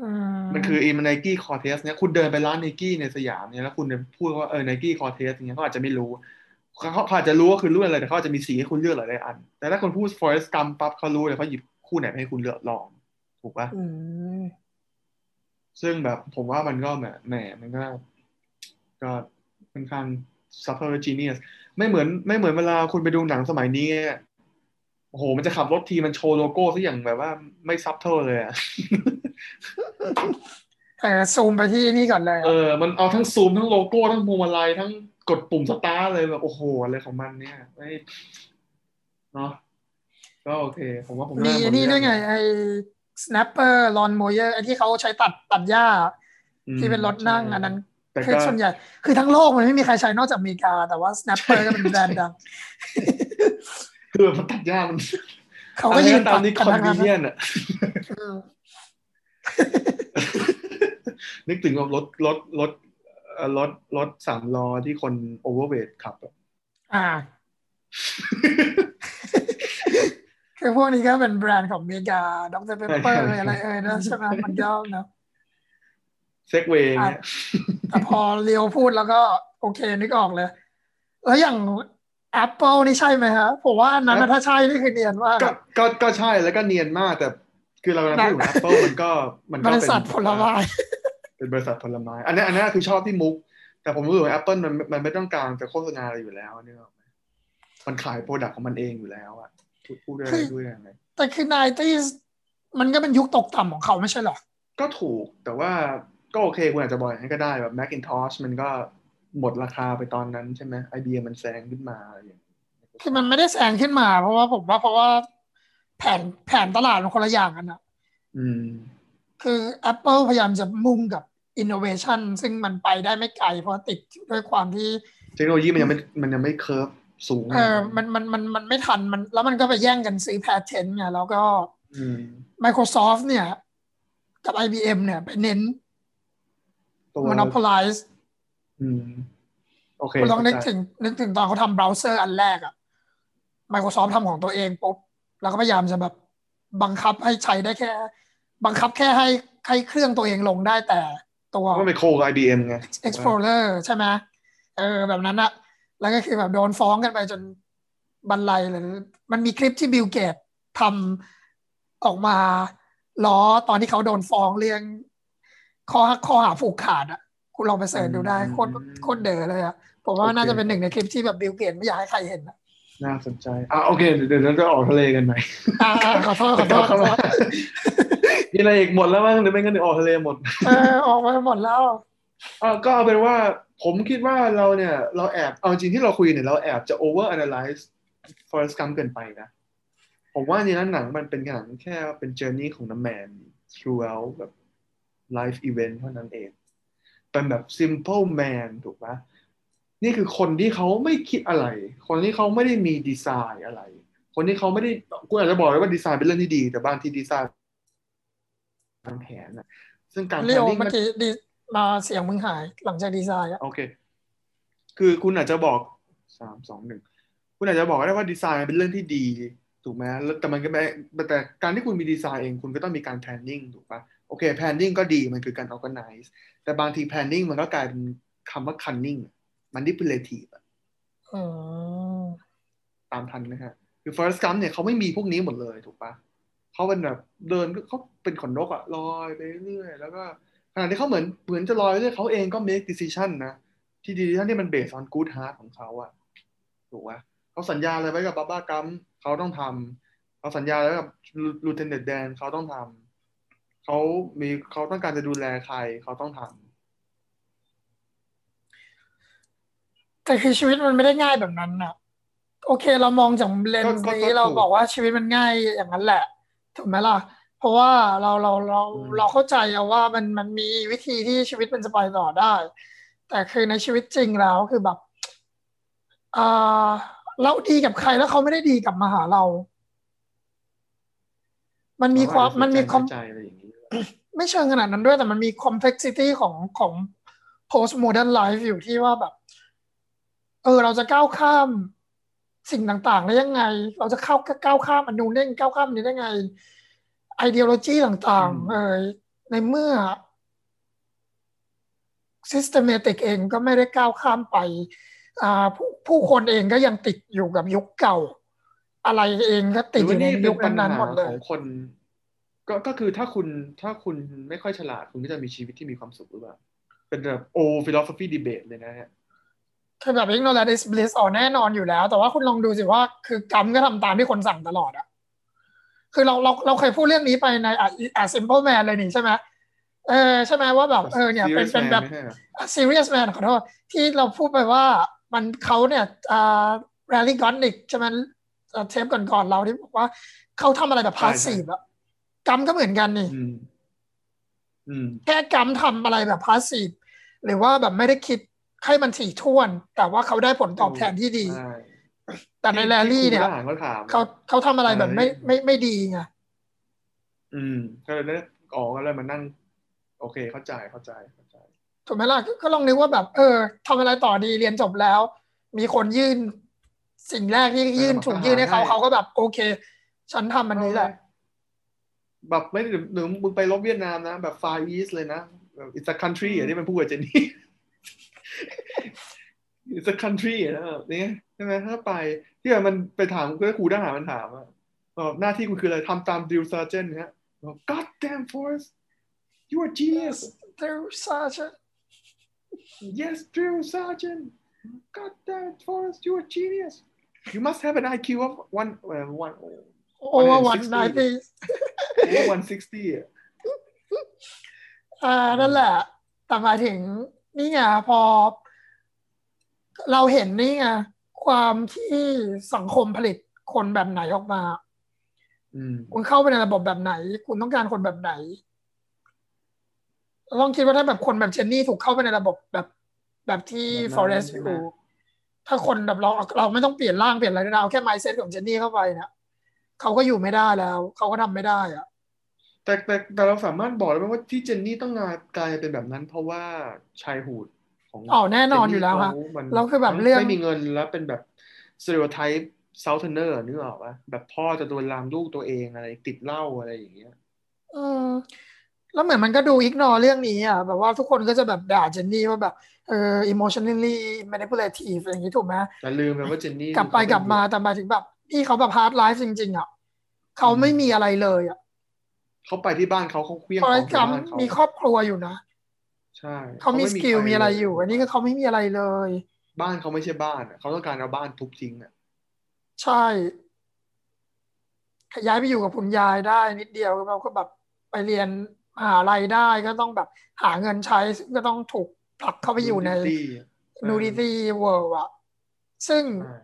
อืมันคืออีมัน Nike Cortez เนี่ยคุณเดินไปร้านไนกี้ในสยามเนี่ยแล้วคุณพูดว่าเออ Nike Cortez อย่างเงี้ยเขาอาจจะไม่รู้เขาเขาอาจจะรู้ว่าคือรุ่นอะไรแต่เขาอาจจะมีสีให้คุณเลือกหลายๆอัน แต่ถ้าคุณพูด Forest Gump ปั๊บเขารู้เลยเขาหยิบคู่ไหนมาให้คุณเลือกลองถูกปะอืม ซึ่งแบบผมว่ามันก็แหมแหมมันก็ก็ค่อนข้าง super genius ไม่เหมือนไม่เหมือนเวลาคุณไปดูหนังสมัยนี้อะโอ้โห มันจะขับรถทีมันโชว์โลโก้ซะอย่างแบบว่าไม่ซับเท่าเลยอะแต่ซูมไปที่นี่ก่อนเลยเออ มันเอาทั้งซูมทั้งโลโก้ทั้งพวงมาลัยทั้งกดปุ่มสตาร์ทเลยแบบโอ้โหอะไรของมันเนี่ยไม่เนาะก็โอเค ผมว่าผมมีาอันนี่ด้วยไงไอ้ snapper lawn mower ไอ้ที่เขาใช้ตัดตัดหญ้าอืมที่เป็นรถนั่งใช่อันนั้นแต่คือก็ส่วนใหญ่ คือทั้งโลกมันไม่มีใครใช้นอกจากอเมริกา แต่ว่า snapper ก็เป็นแบรนด์ดัง คือมันตัดหญ้ามันเขาก็ยืนตามนี้ตัคดอนกันทั้งเวีนั้นยนอะอืมนึกถึงว่ารถรถรถเอ่อรถรถสามล้อที่คนโอเวอร์เวทขับอะอ่า คือพวกนี้ก็เป็นแบรนด์ของอเมริกาDr Pepper อะไรเอ่ยนะใช่ไหมมันก็เนอะ Segway เงี้ยแต่พอเรียวพูดแล้วก็โอเคนึกออกเลย แล้วอย่าง Apple นี่ใช่ไหมฮะผมว่าอันนั้นน่ะถ้าใช่นี่คือเนียนมากก็ก็ก็ใช่แล้วก็เนียนมากแต่คือเรากำลังพูดถึง Apple มันก็มันก็เป็นบริษัทผลไม้เป็นบริษัทผลไม้อันนี้อันนี้คือชอบที่มุก แต่ผมรู้สึกว่า Apple มันมันไม่ต้องการจะโฆษณาอะไรอยู่แล้วเนี่ยหรอกไหมมันขายโปรดักต์ของมันเองอยู่แล้วอะ พูดพูดด้วยอะไรด้วยอะไรแต่คือ90มันก็เป็นยุคตกต่ำของเขาไม่ใช่หรอ ก็ถูกแต่ว่าก็โอเคคุณอาจจะบอกอย่างนั้นก็ได้แบบ Macintosh มันก็หมดราคาไปตอนนั้นใช่ไหม IBM มันแซงขึ้นมาอะไรอย่างเงี้คือมันไม่ได้แซงขึ้นมา เพราะว่าผมว่าเพราะว่าแผนแผนตลาดมันคนละอย่างกันอะอืม คือ Apple พยายามจะมุ่งกับ innovation ซึ่งมันไปได้ไม่ไกลเพราะติดด้วยความที่ เทคโนโลยีมันยังไม่มันยังไม่ curve สูงเออมันมันมันมันไม่ทันมัน แล้วมันก็ไปแย่งกันซื้อ patent ไงแล้วก็อืม Microsoft เนี่ย กับ IBM เนี่ย ไปเน้นตัว monopolize อืมโอเคคุณลองนึกเข้าใจถึงนึกถึงตอนเขาทำเบราว์เซอร์อันแรกอะ Microsoft ทำของตัวเองปุ๊บ แล้วก็พยายามจะแบบบังคับให้ใช้ได้แค่ บังคับแค่ให้ให้เครื่องตัวเองลงได้แต่ตัวเพราะมันไป co กับ IBM ไง Explorer ใช่ไหมเออแบบนั้นอะ แล้วก็คือแบบโดนฟ้องกันไปจนบันไลเลยมันมีคลิปที่ Bill Gates ทำออกมาล้อตอนที่เขาโดนฟ้องเรื่องข้อข้อหาผูกขาดอะคุณลองไป search ดูได้โคตรโคตรเด๋อเลยอะผมว่าน่าจะเป็นหนึ่งในคลิปที่แบบ Bill Gates ไม่อยากให้ใครเห็นอะน่าสนใจ อะโอเค เดี๋ยวเราจะออกทะเลกันไหมอ่าอ่าขอโทษขอโทษขอโทษมีอะไรอีกหมดแล้วมั้งหรือไม่งั้นเดี๋ยวออกทะเลหมด เออออกมาหมดแล้วอะก็เอาเป็นว่า ผมคิดว่าเราเนี่ย เราแอบเอาจริงที่เราคุยเนี่ย เราแอบจะ over analyze Forest Gump เกินไปนะ ผมว่าในนั้นหนังมันเป็นหนังแค่เป็น journey ของน้ำแมน throughout แบบ life event เท่านั้นเอง เป็นแบบ simple man ถูกปะนี่คือคนที่เขาไม่คิดอะไร คนที่เขาไม่ได้มีดีไซน์อะไร คนที่เขาไม่ได้กูอาจจะบอกเลยว่าดีไซน์เป็นเรื่องที่ดี แต่บางทีดีไซน์ทางแผนอะซึ่งการเรียว planning เมื่มัอนกี้ดี มาเสียงมึงหายหลังจากดีไซน์อะโอเค คือคุณอาจจะบอกสามสองหนึ่งคุณอาจจะบอกได้ว่าดีไซน์เป็นเรื่องที่ดี ถูกไหมแล้วแต่มันก็ไม่แต่การที่คุณมีดีไซน์เองคุณก็ต้องมีการ planning ถูกปะโอเค planning ก็ดีมันคือการ organize แต่บางที planning มันก็กลายเป็นคำว่า cunning manipulative อะอืมตามทันไหมฮะคือ first Gump เนี่ยเขาไม่มีพวกนี้หมดเลยถูกปะเขาเป็นแบบเดินเขาเป็นขนนกอะลอยไปเรื่อยแล้วก็ ขณะที่เขาเหมือนเหมือนจะลอยเรื่อยเขาเองก็ make decision นะ ที่ decision ที่มัน based on good heart ของเขาอะถูกปะเขาสัญญาอะไรไว้กับบ้าบ้ากัมเขาต้องทำเขาเขาสัญญาแล้วกับลูเทนเดนแดนเขาต้องทำเขามีเขาต้องการจะดูแลใครเขาต้องทำแต่คือชีวิตมันไม่ได้ง่ายแบบนั้นน่ะโอเค เรามองจากเลนส์ก็ก็นี้ก็เราถูกบอกว่าชีวิตมันง่ายอย่างนั้นแหละถูกไหมล่ะ เพราะว่าเราเราเราอืมเราเข้าใจเอาว่ามันมันมีวิธีที่ชีวิตมันจะไปต่อได้ แต่คือในชีวิตจริงแล้วคือแบบอ่าเราดีกับใครแล้วเขาไม่ได้ดีกลับมาหาเรา มันมีความมันมีความใจอะไรอย่างนี้ไม่เชิงขนาดนั้นด้วยแต่มันมี complexity ของของ post modern life อยู่ที่ว่าแบบ เออ เราจะก้าวข้ามสิ่งต่างๆได้ยังไง เราจะเข้าก้าวข้ามอันนู้นได้ก้าวข้ามอันนี้ได้ไง ideology ต่างอืมๆเออในเมื่อ systematic เองก็ไม่ได้ก้าวข้ามไปอ่าผู้ผู้คนเองก็ยังติดอยู่กับยุคเก่า อะไรเองก็หติดรืออว่ายู่ในนี่เป็ยุนคปัญนั้นหาๆหมดเลขยองคนก็ก็คือถ้าคุณถ้าคุณไม่ค่อยฉลาด คุณก็จะมีชีวิตที่มีความสุขหรือเปล่า เป็นแบบโอ philosophy debate เลยนะฮะคือแบบ ignorance is bliss อ๋อแน่นอนอยู่แล้ว แต่ว่าคุณลองดูสิว่าคือกรรมก็ทำตามที่คนสั่งตลอดอะ คือเราเราเราเคยพูดเรื่องนี้ไปในอะอะ simple man เลยนี่ใช่ไหมเออใช่ไหมว่าแบบเออเนี่ยเป็น Serious เป็น Man แบบไม่ใช่เหรออะ serious man ขอโทษที่เราพูดไปว่ามันเขาเนี่ยอ่า rally gonic ใช่ไหมอะเทปก่อนๆเราที่บอกว่าเขาทำอะไรแบบใช่ใช่ passive อะกรรมก็เหมือนกันนี่อืมอืมแค่กรรมทำอะไรแบบ passive หรือว่าแบบไม่ได้คิดให้มันถี่ถ้วน แต่ว่าเขาได้ผลตอบแทนที่ดีใช่ แต่ในแรลลี่เนี่ยที่ครูทหารเขาถามเขาเขาทำอะไรแบบไม่เออไม่ไม่ดีไงอืมก็เลยได้ออกก็เลยมานั่ง โอเคเข้าใจเข้าใจเข้าใจถูกไหมล่ะก็ก็ลองนึกว่าแบบ เออทำอะไรต่อดีเรียนจบแล้ว มีคนยื่น สิ่งแรกที่ยื่นเออถูกยื่นให้เขาให้เขาก็แบบ โอเค ฉันทำอันนี้แหละแบบไม่หรือหรือมึงไปลบเวียดนามนะ แบบ Far East เลยนะแบบ it's a country อะที่มันพูดกับเจนนี่ it's a country อะนะแบบนี้ ใช่ไหมถ้าไปที่แบบมันไปถามก็ครูทหารมันถามอะแบบหน้าที่คุณคืออะไรทำตาม drill sergeant เนี่ยบอก God damn Forrest you are genius They're such a yes drill sergeant God damn Forrest you are genius you must have an IQ of one uh, one over 160 one ninety over 160อะอ่านั่นแหละแต่หมายถึงนี่ไงพอ เราเห็นนี่ไง ความที่สังคมผลิตคนแบบไหนออกมาอืมคุณเข้าไปในระบบแบบไหน คุณต้องการคนแบบไหนเราต้องคิดว่าถ้าแบบคนแบบเจนนี่ถูกเข้าไปในระบบแบบแบบที่แบบนั้นฟอเรสใช่อไหมยู่ถ้าคนแบบเราเราไม่ต้องเปลี่ยนร่างเปลี่ยนอะไรนะเอาแค่ไมซ์เซ็ตของเจนนี่เข้าไปเนี่ยเขาก็อยู่ไม่ได้แล้วเขาก็ทำไม่ได้อะแต่แต่แต่เราสามารถบอกได้ไหมว่าที่เจนนี่ต้องกลายเป็นแบบนั้น เพราะว่าชายหูด ของอ๋อแน่นอนเจอยู่แล้วค่ะเขามันแล้วคือแบบทั้เรื่องไม่มีเงินแล้วเป็นแบบสเตอริโอไทป์เซาเทเนอร์นึกออกปะแบบพ่อจะโดนลามลูกตัวเองอะไรติดเหล้าอะไรอย่างเงี้ยอืมแล้วเหมือนมันก็ดูอิกนอเรื่องนี้อะแบบว่าทุกคนก็จะแบบด่าเจนนี่ว่าแบบเออ emotionally manipulative อย่างนี้ถูกไหมแต่ลืมไปว่าเจนนี่กลับไปกลับมาแต่หมายถึงแบบนี่เขาแบบฮาร์ดไลฟ์จริง ๆ อะ เขาไม่มีอะไรเลยอะเขาไปที่บ้านเขาเขาเคลี้ยงฟอขเรองสที่กัมบ้านเขามีครอบครัวอยู่นะ ใช่เขามีไสกิลใคมีอะไรเลอยู่ อันนี้ก็เขาไม่มีอะไรเลย บ้านเขาไม่ใช่บ้านอะเขาต้องการเอาบ้านทุบทิ้งอะใช่ย้ายไปอยู่กับคุณยายได้นิดเดียวเราก็แบบไปเรียนมหาลัยได้ก็ต้องแบบหาเงินใช้ซึ่งก็ต้องถูกผลักเข้าไปอยู่ใน Nudity อะ nudity world อะซึ่งใช่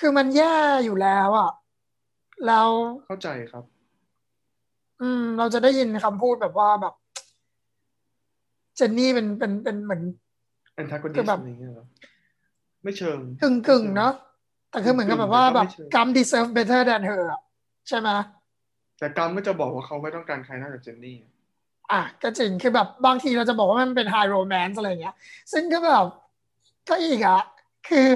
คือมันแย่อยู่แล้วอะแล้วเข้าใจครับ อืม เราจะได้ยินคำพูดแบบว่าแบบ เจนนี่เป็นเป็นเป็นเหมือน antagonist คือแบบอะไรเงี้ยเหรอไม่เชิงกึ่งกึ่งๆเนาะแต่คือเหมือนกับแบบว่าแบบกึ่งๆแต่ก็ไม่เชิงกรรม deserve better than her อะใช่ไหมแต่กรรมก็จะบอกว่าเขาไม่ต้องการใครนอกจากเจนนี่อะก็จริงคือแบบบางทีเราจะบอกว่ามันเป็น high romance อะไรอย่างเงี้ย ซึ่งก็แบบก็อีกอะคือ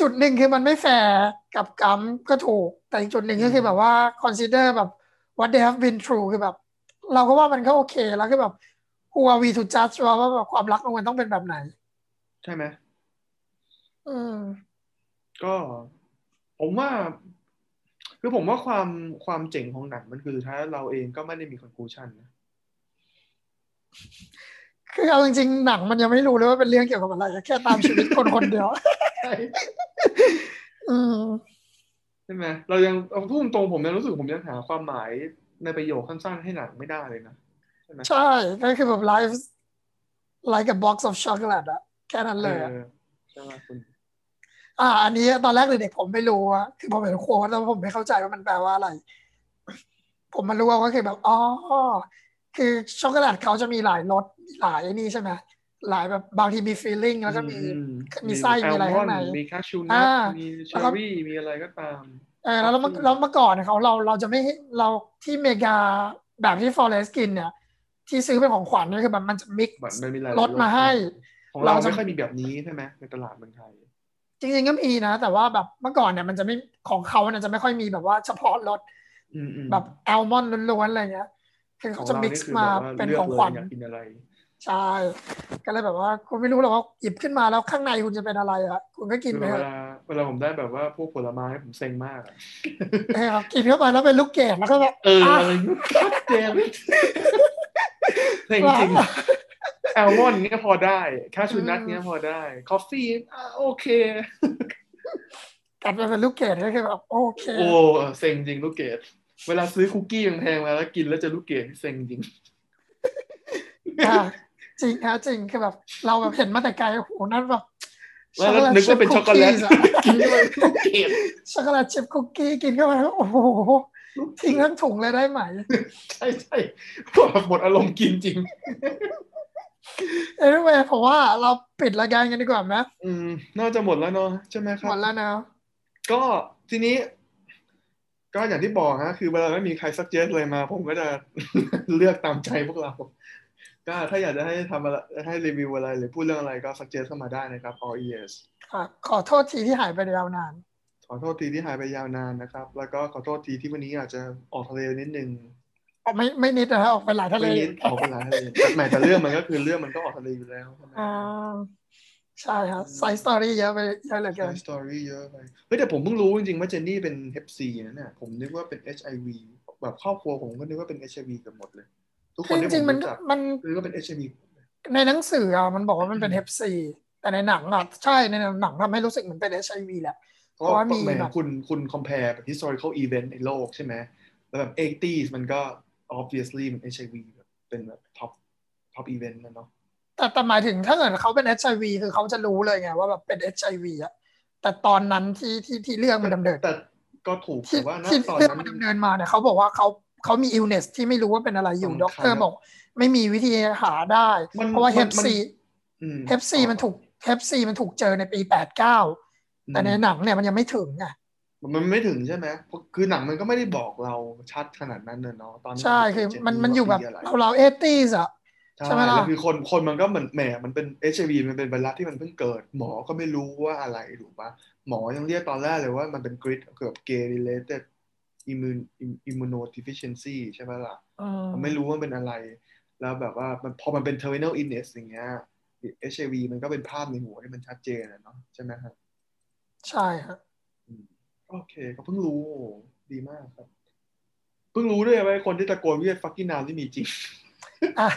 จุดหนึ่งคือมันไม่แฟร์กับกรรมก็ถูก แต่อีกจุดหนึ่งก็คือแบบว่า consider แบบ what they have been through คือแบบ เราก็ว่ามันก็โอเคแล้วคือแบบ who are we to judge ว่าว่าแบบความรักมันควรต้องเป็นแบบไหน ใช่ไหมอืมก็ผมว่า คือผมว่าความความเจ๋งของหนังมันคือ ถ้าเราเองก็ไม่ได้มี conclusion นะคือเอาจริงๆหนังมันยังไม่รู้เลยว่าเป็นเรื่องเกี่ยวกับอะไรแค่ตามชีวิตคนคนเดียวใช่อืมใช่ไหมเรายังเอาพูดตรงๆผมยังรู้สึกผมยังหาความหมายในประโยคสั้นๆให้หนังไม่ได้เลยนะใช่ไหมใช่ก็คือแบบ life like a box of chocolate อะแค่นั้นเลยอะออใช่ไหมคุณอ่า อันนี้ตอนแรกเด็กๆผมไม่รู้อะคือผมเห็นโค้ดแล้วผมไม่เข้าใจว่ามันแปลว่าอะไร ผมมารู้ว่าก็คือแบบอ๋อคือช็อกโกแลตเขาจะมีหลายรสหลายไอ้นี่ใช่ไหมหลายแบบบางทีมี filling แล้วก็มีอืมีไส้มีอะไรข้างในมี cashew nut อ่ามีเชอแล้วก็มีอะไรก็ตามเออแล้วเมื่อแล้วเมื่อก่อนเนี่ยเขาเราเราจะไม่ให้เราที่อเมริกาแบบที่ Forrest กินเนี่ย ที่ซื้อเป็นของขวัญเนี่ยคือแบบมันจะ mix แบบมันมีหลายรสมาให้ ของเราเราจะไม่ค่อยมีแบบนี้ใช่ไหมในตลาดเมืองไทย จริงๆก็มีนะ แต่ว่าแบบเมื่อก่อนเนี่ยมันจะไม่ของเขาเนี่ยจะไม่ค่อยมีแบบว่าเฉพาะรสอืมอืมแบบแอลมอนด์ล้วนๆอะไรเงี้ยคือขอเขางจะเรามินี่กซ์คือมาแบบว่าเป็นเลือขกองเลขวัยญอยากกินอะไรใช่ก็เลยแบบว่าคุณไม่รู้หรอกว่าหยิบขึ้นมาแล้วข้างในคุณจะเป็นอะไรอะคุณก็กินคือไปเวเถอะลาเวลาผมได้แบบว่าพวกผลไม้ผมเซ็งมากอะเออครับกินเข้าไปแล้วเป็นลูกเกดแล้วก็แบบเอออะอะไรเงี้ยเจม เซ็งจริงแอลมอนด์เงี้ยพอได้แคชชูนัทเงี้ยพอได้ คุกกี้อะโอเคกัดไปเป็นลูกเกดก็คือแบบโอเค โอ้เซ็งจริงลูกเกดเวลาซื้อคุกกี้แพงๆมาแล้วกินแล้วเจอลูกเกดเซ็งจริงอะจริงฮะจริงคือแบบเราแบบเห็นมาแต่ไกลโอ้โหนั่นแบบแล้วนึกว่าเป็นช็อกโกแลตชิพกินเข้าไปลูกเกดช็อกโกแลตชิพคุกกี้กินเข้าไปแล้วโอ้โห ทิ้งทั้งถุงเลยได้ไหม ใช่ใช่แบบหมดอารมณ์กินจริงเอ้ยเวยผมว่าเราปิดรายการกันดีกว่าไหมอืม น่าจะหมดแล้วเนาะใช่ไหมครัหมบดแล้วนะก็ทีนี้ ก็อย่างที่บอกฮะ คือเวลาไม่มีใครสักเจสเลยมา ผมก็จะเลือกตามใจพวกเรา ก็ถ้าอยากจะให้ทำอะไรให้รีวิวอะไร หรือพูดเรื่องอะไรก็สักเจสเข้ามาได้นะครับ all ears ค่ะขอโทษทีที่หายไปยาวนานข อโทษทีที่หายไปยาวนานนะครับ แล้วก็ขอโทษทีที่วันนี้อาจจะออกทะเลนิดนึงออกไม่ไม่นิดนะฮะออกไปหลายทะเลไม่นิดออกไปหลายทะเลแต่แหมแต่เรื่องมันก็คือเรื่องมันก็ออกทะเลอยู่แล้วใช่ไหมอ่าใช่ครับ side story เยอะไปเยอะเหลือเกิน story เยอะไปเฮ้ยแต่ผมเพิ่งรู้จริงๆว่าเจนนี่เป็น Hep C นะเนี่ยผมนึกว่าเป็น HIV แบบครอบครัวผมก็นึกว่าเป็น HIV กันหมดเลย ทุกคคืนอจที่ผริงมๆมันรู้จักมันนึกว่าเป็น HIV ในหนังสืออะมันบอกว่ามันเป็น Hep C แต่ในหนังอะใช่ในหนังทำให้รู้สึกเหมือนเป็นเอชไอวีแหละ เพราะเพราะว่าว่ามีแหมแบบคุณคุณ compare แบบ historical event ในโลกใช่ไหมแล้วแบบ 80s มันก็ obviously มัน HIV แบบเป็นแบบ top top event นะเนาะแต่แต่หมายถึงถ้าเกิดเขาเป็นเอชไอวีคือเขาจะรู้เลยไงว่าแบบเป็นเอชไอวีอะแต่ตอนนั้นที่ที่ที่เรื่องมันดำเนินแต่ก็ถูกที่แต่ว่าณที่ตอนเรื่องนั้นมันดำเนินมาเนี่ยเขาบอกว่าเขาเขามี illness ที่ไม่รู้ว่าเป็นอะไรอยู่สำคัญด็อกเตอร์บอก ไม่มีวิธีหาได้มันเพราะว่ามัเฮนปมันซีอืม Hep C มันถูก Hep C มันถูกเจอในปีแปดเก้า แต่ในหนังเนี่ยมันยังไม่ถึงไงมันไม่ถึงใช่ไหมเพราะคือหนังมันก็ไม่ได้บอกเราชัดขนาดนั้นเนอะเนาะตอนนี้ใช่คือเจ็ดมันปีมันอยู่แบบปีะไรเราเราเอตี้อะใช่ใช่ไหมล่ะแล้วคือคนคนมันก็เหมือนแหมมันเป็นเอชไอวีมันเป็นไวรัสที่มันเพิ่งเกิด หมอก็ไม่รู้ว่าอะไรถูกปะหมอยังเรียกตอนแรกเลยว่ามันเป็นกริดเกี่ยวกับ gay related immune immunodeficiency ใช่ไหมล่ะอืมมันไม่รู้ว่ามันเป็นอะไร แล้วแบบว่ามันพอมันเป็น terminal illness อย่างเงี้ย HIV มันก็เป็นภาพในหัวที่มันชัดเจนอะเนาะใช่ไหมครับ ใช่ครับโอเคก็เพิ่งรู้โอ้ดีมากครับ เพิ่งรู้ด้วยว่าไอ้คนที่ตะโกนว่า fucking now ที่มีจริงอะ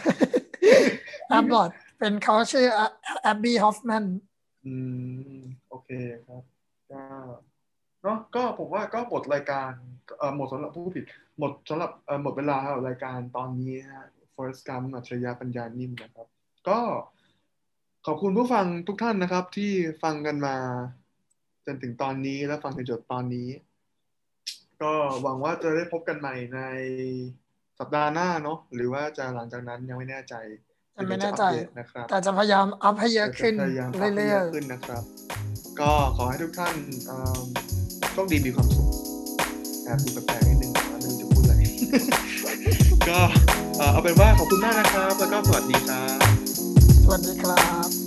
แอบบอดเป็นเขาชื่อแอบบี้ฮอฟแมนอืม โอเคครับก็เนาะก็ผมว่าก็หมดรายการเอ่อหมดสำหรับผู้ผิด หมดสำหรับเอ่อหมดเวลาของรายการตอนนี้ฮะ First Gum อัจฉริยะปัญญานิ่มนะครับ ก็ขอบคุณผู้ฟังทุกท่านนะครับ ที่ฟังกันมา จนถึงตอนนี้และฟังจนจบตอนนี้ ก็หวังว่าจะได้พบกันใหม่ในสัปดาห์หน้าเนาะหรือว่าจะหลังจากนั้นยังไม่แน่ใจยังไม่แน่ใจเดี๋ยวจะอัปเดตนะครับแต่จะพยายามอัพให้เยอะขึ้นพยายามปรับให้เรื่เยอยอะขึ้นนะครับ ก็ขอให้ทุกท่านเอิ่มโชคดีมีความสุขแอบดูแปลกๆนิดนึงแต่ว่าไม่รู้จะพูดอะไรก็เอ่อเอาเป็นว่าขอบคุณมากนะครับ แล้วก็สวัสดีครับๆสวัสดีครับ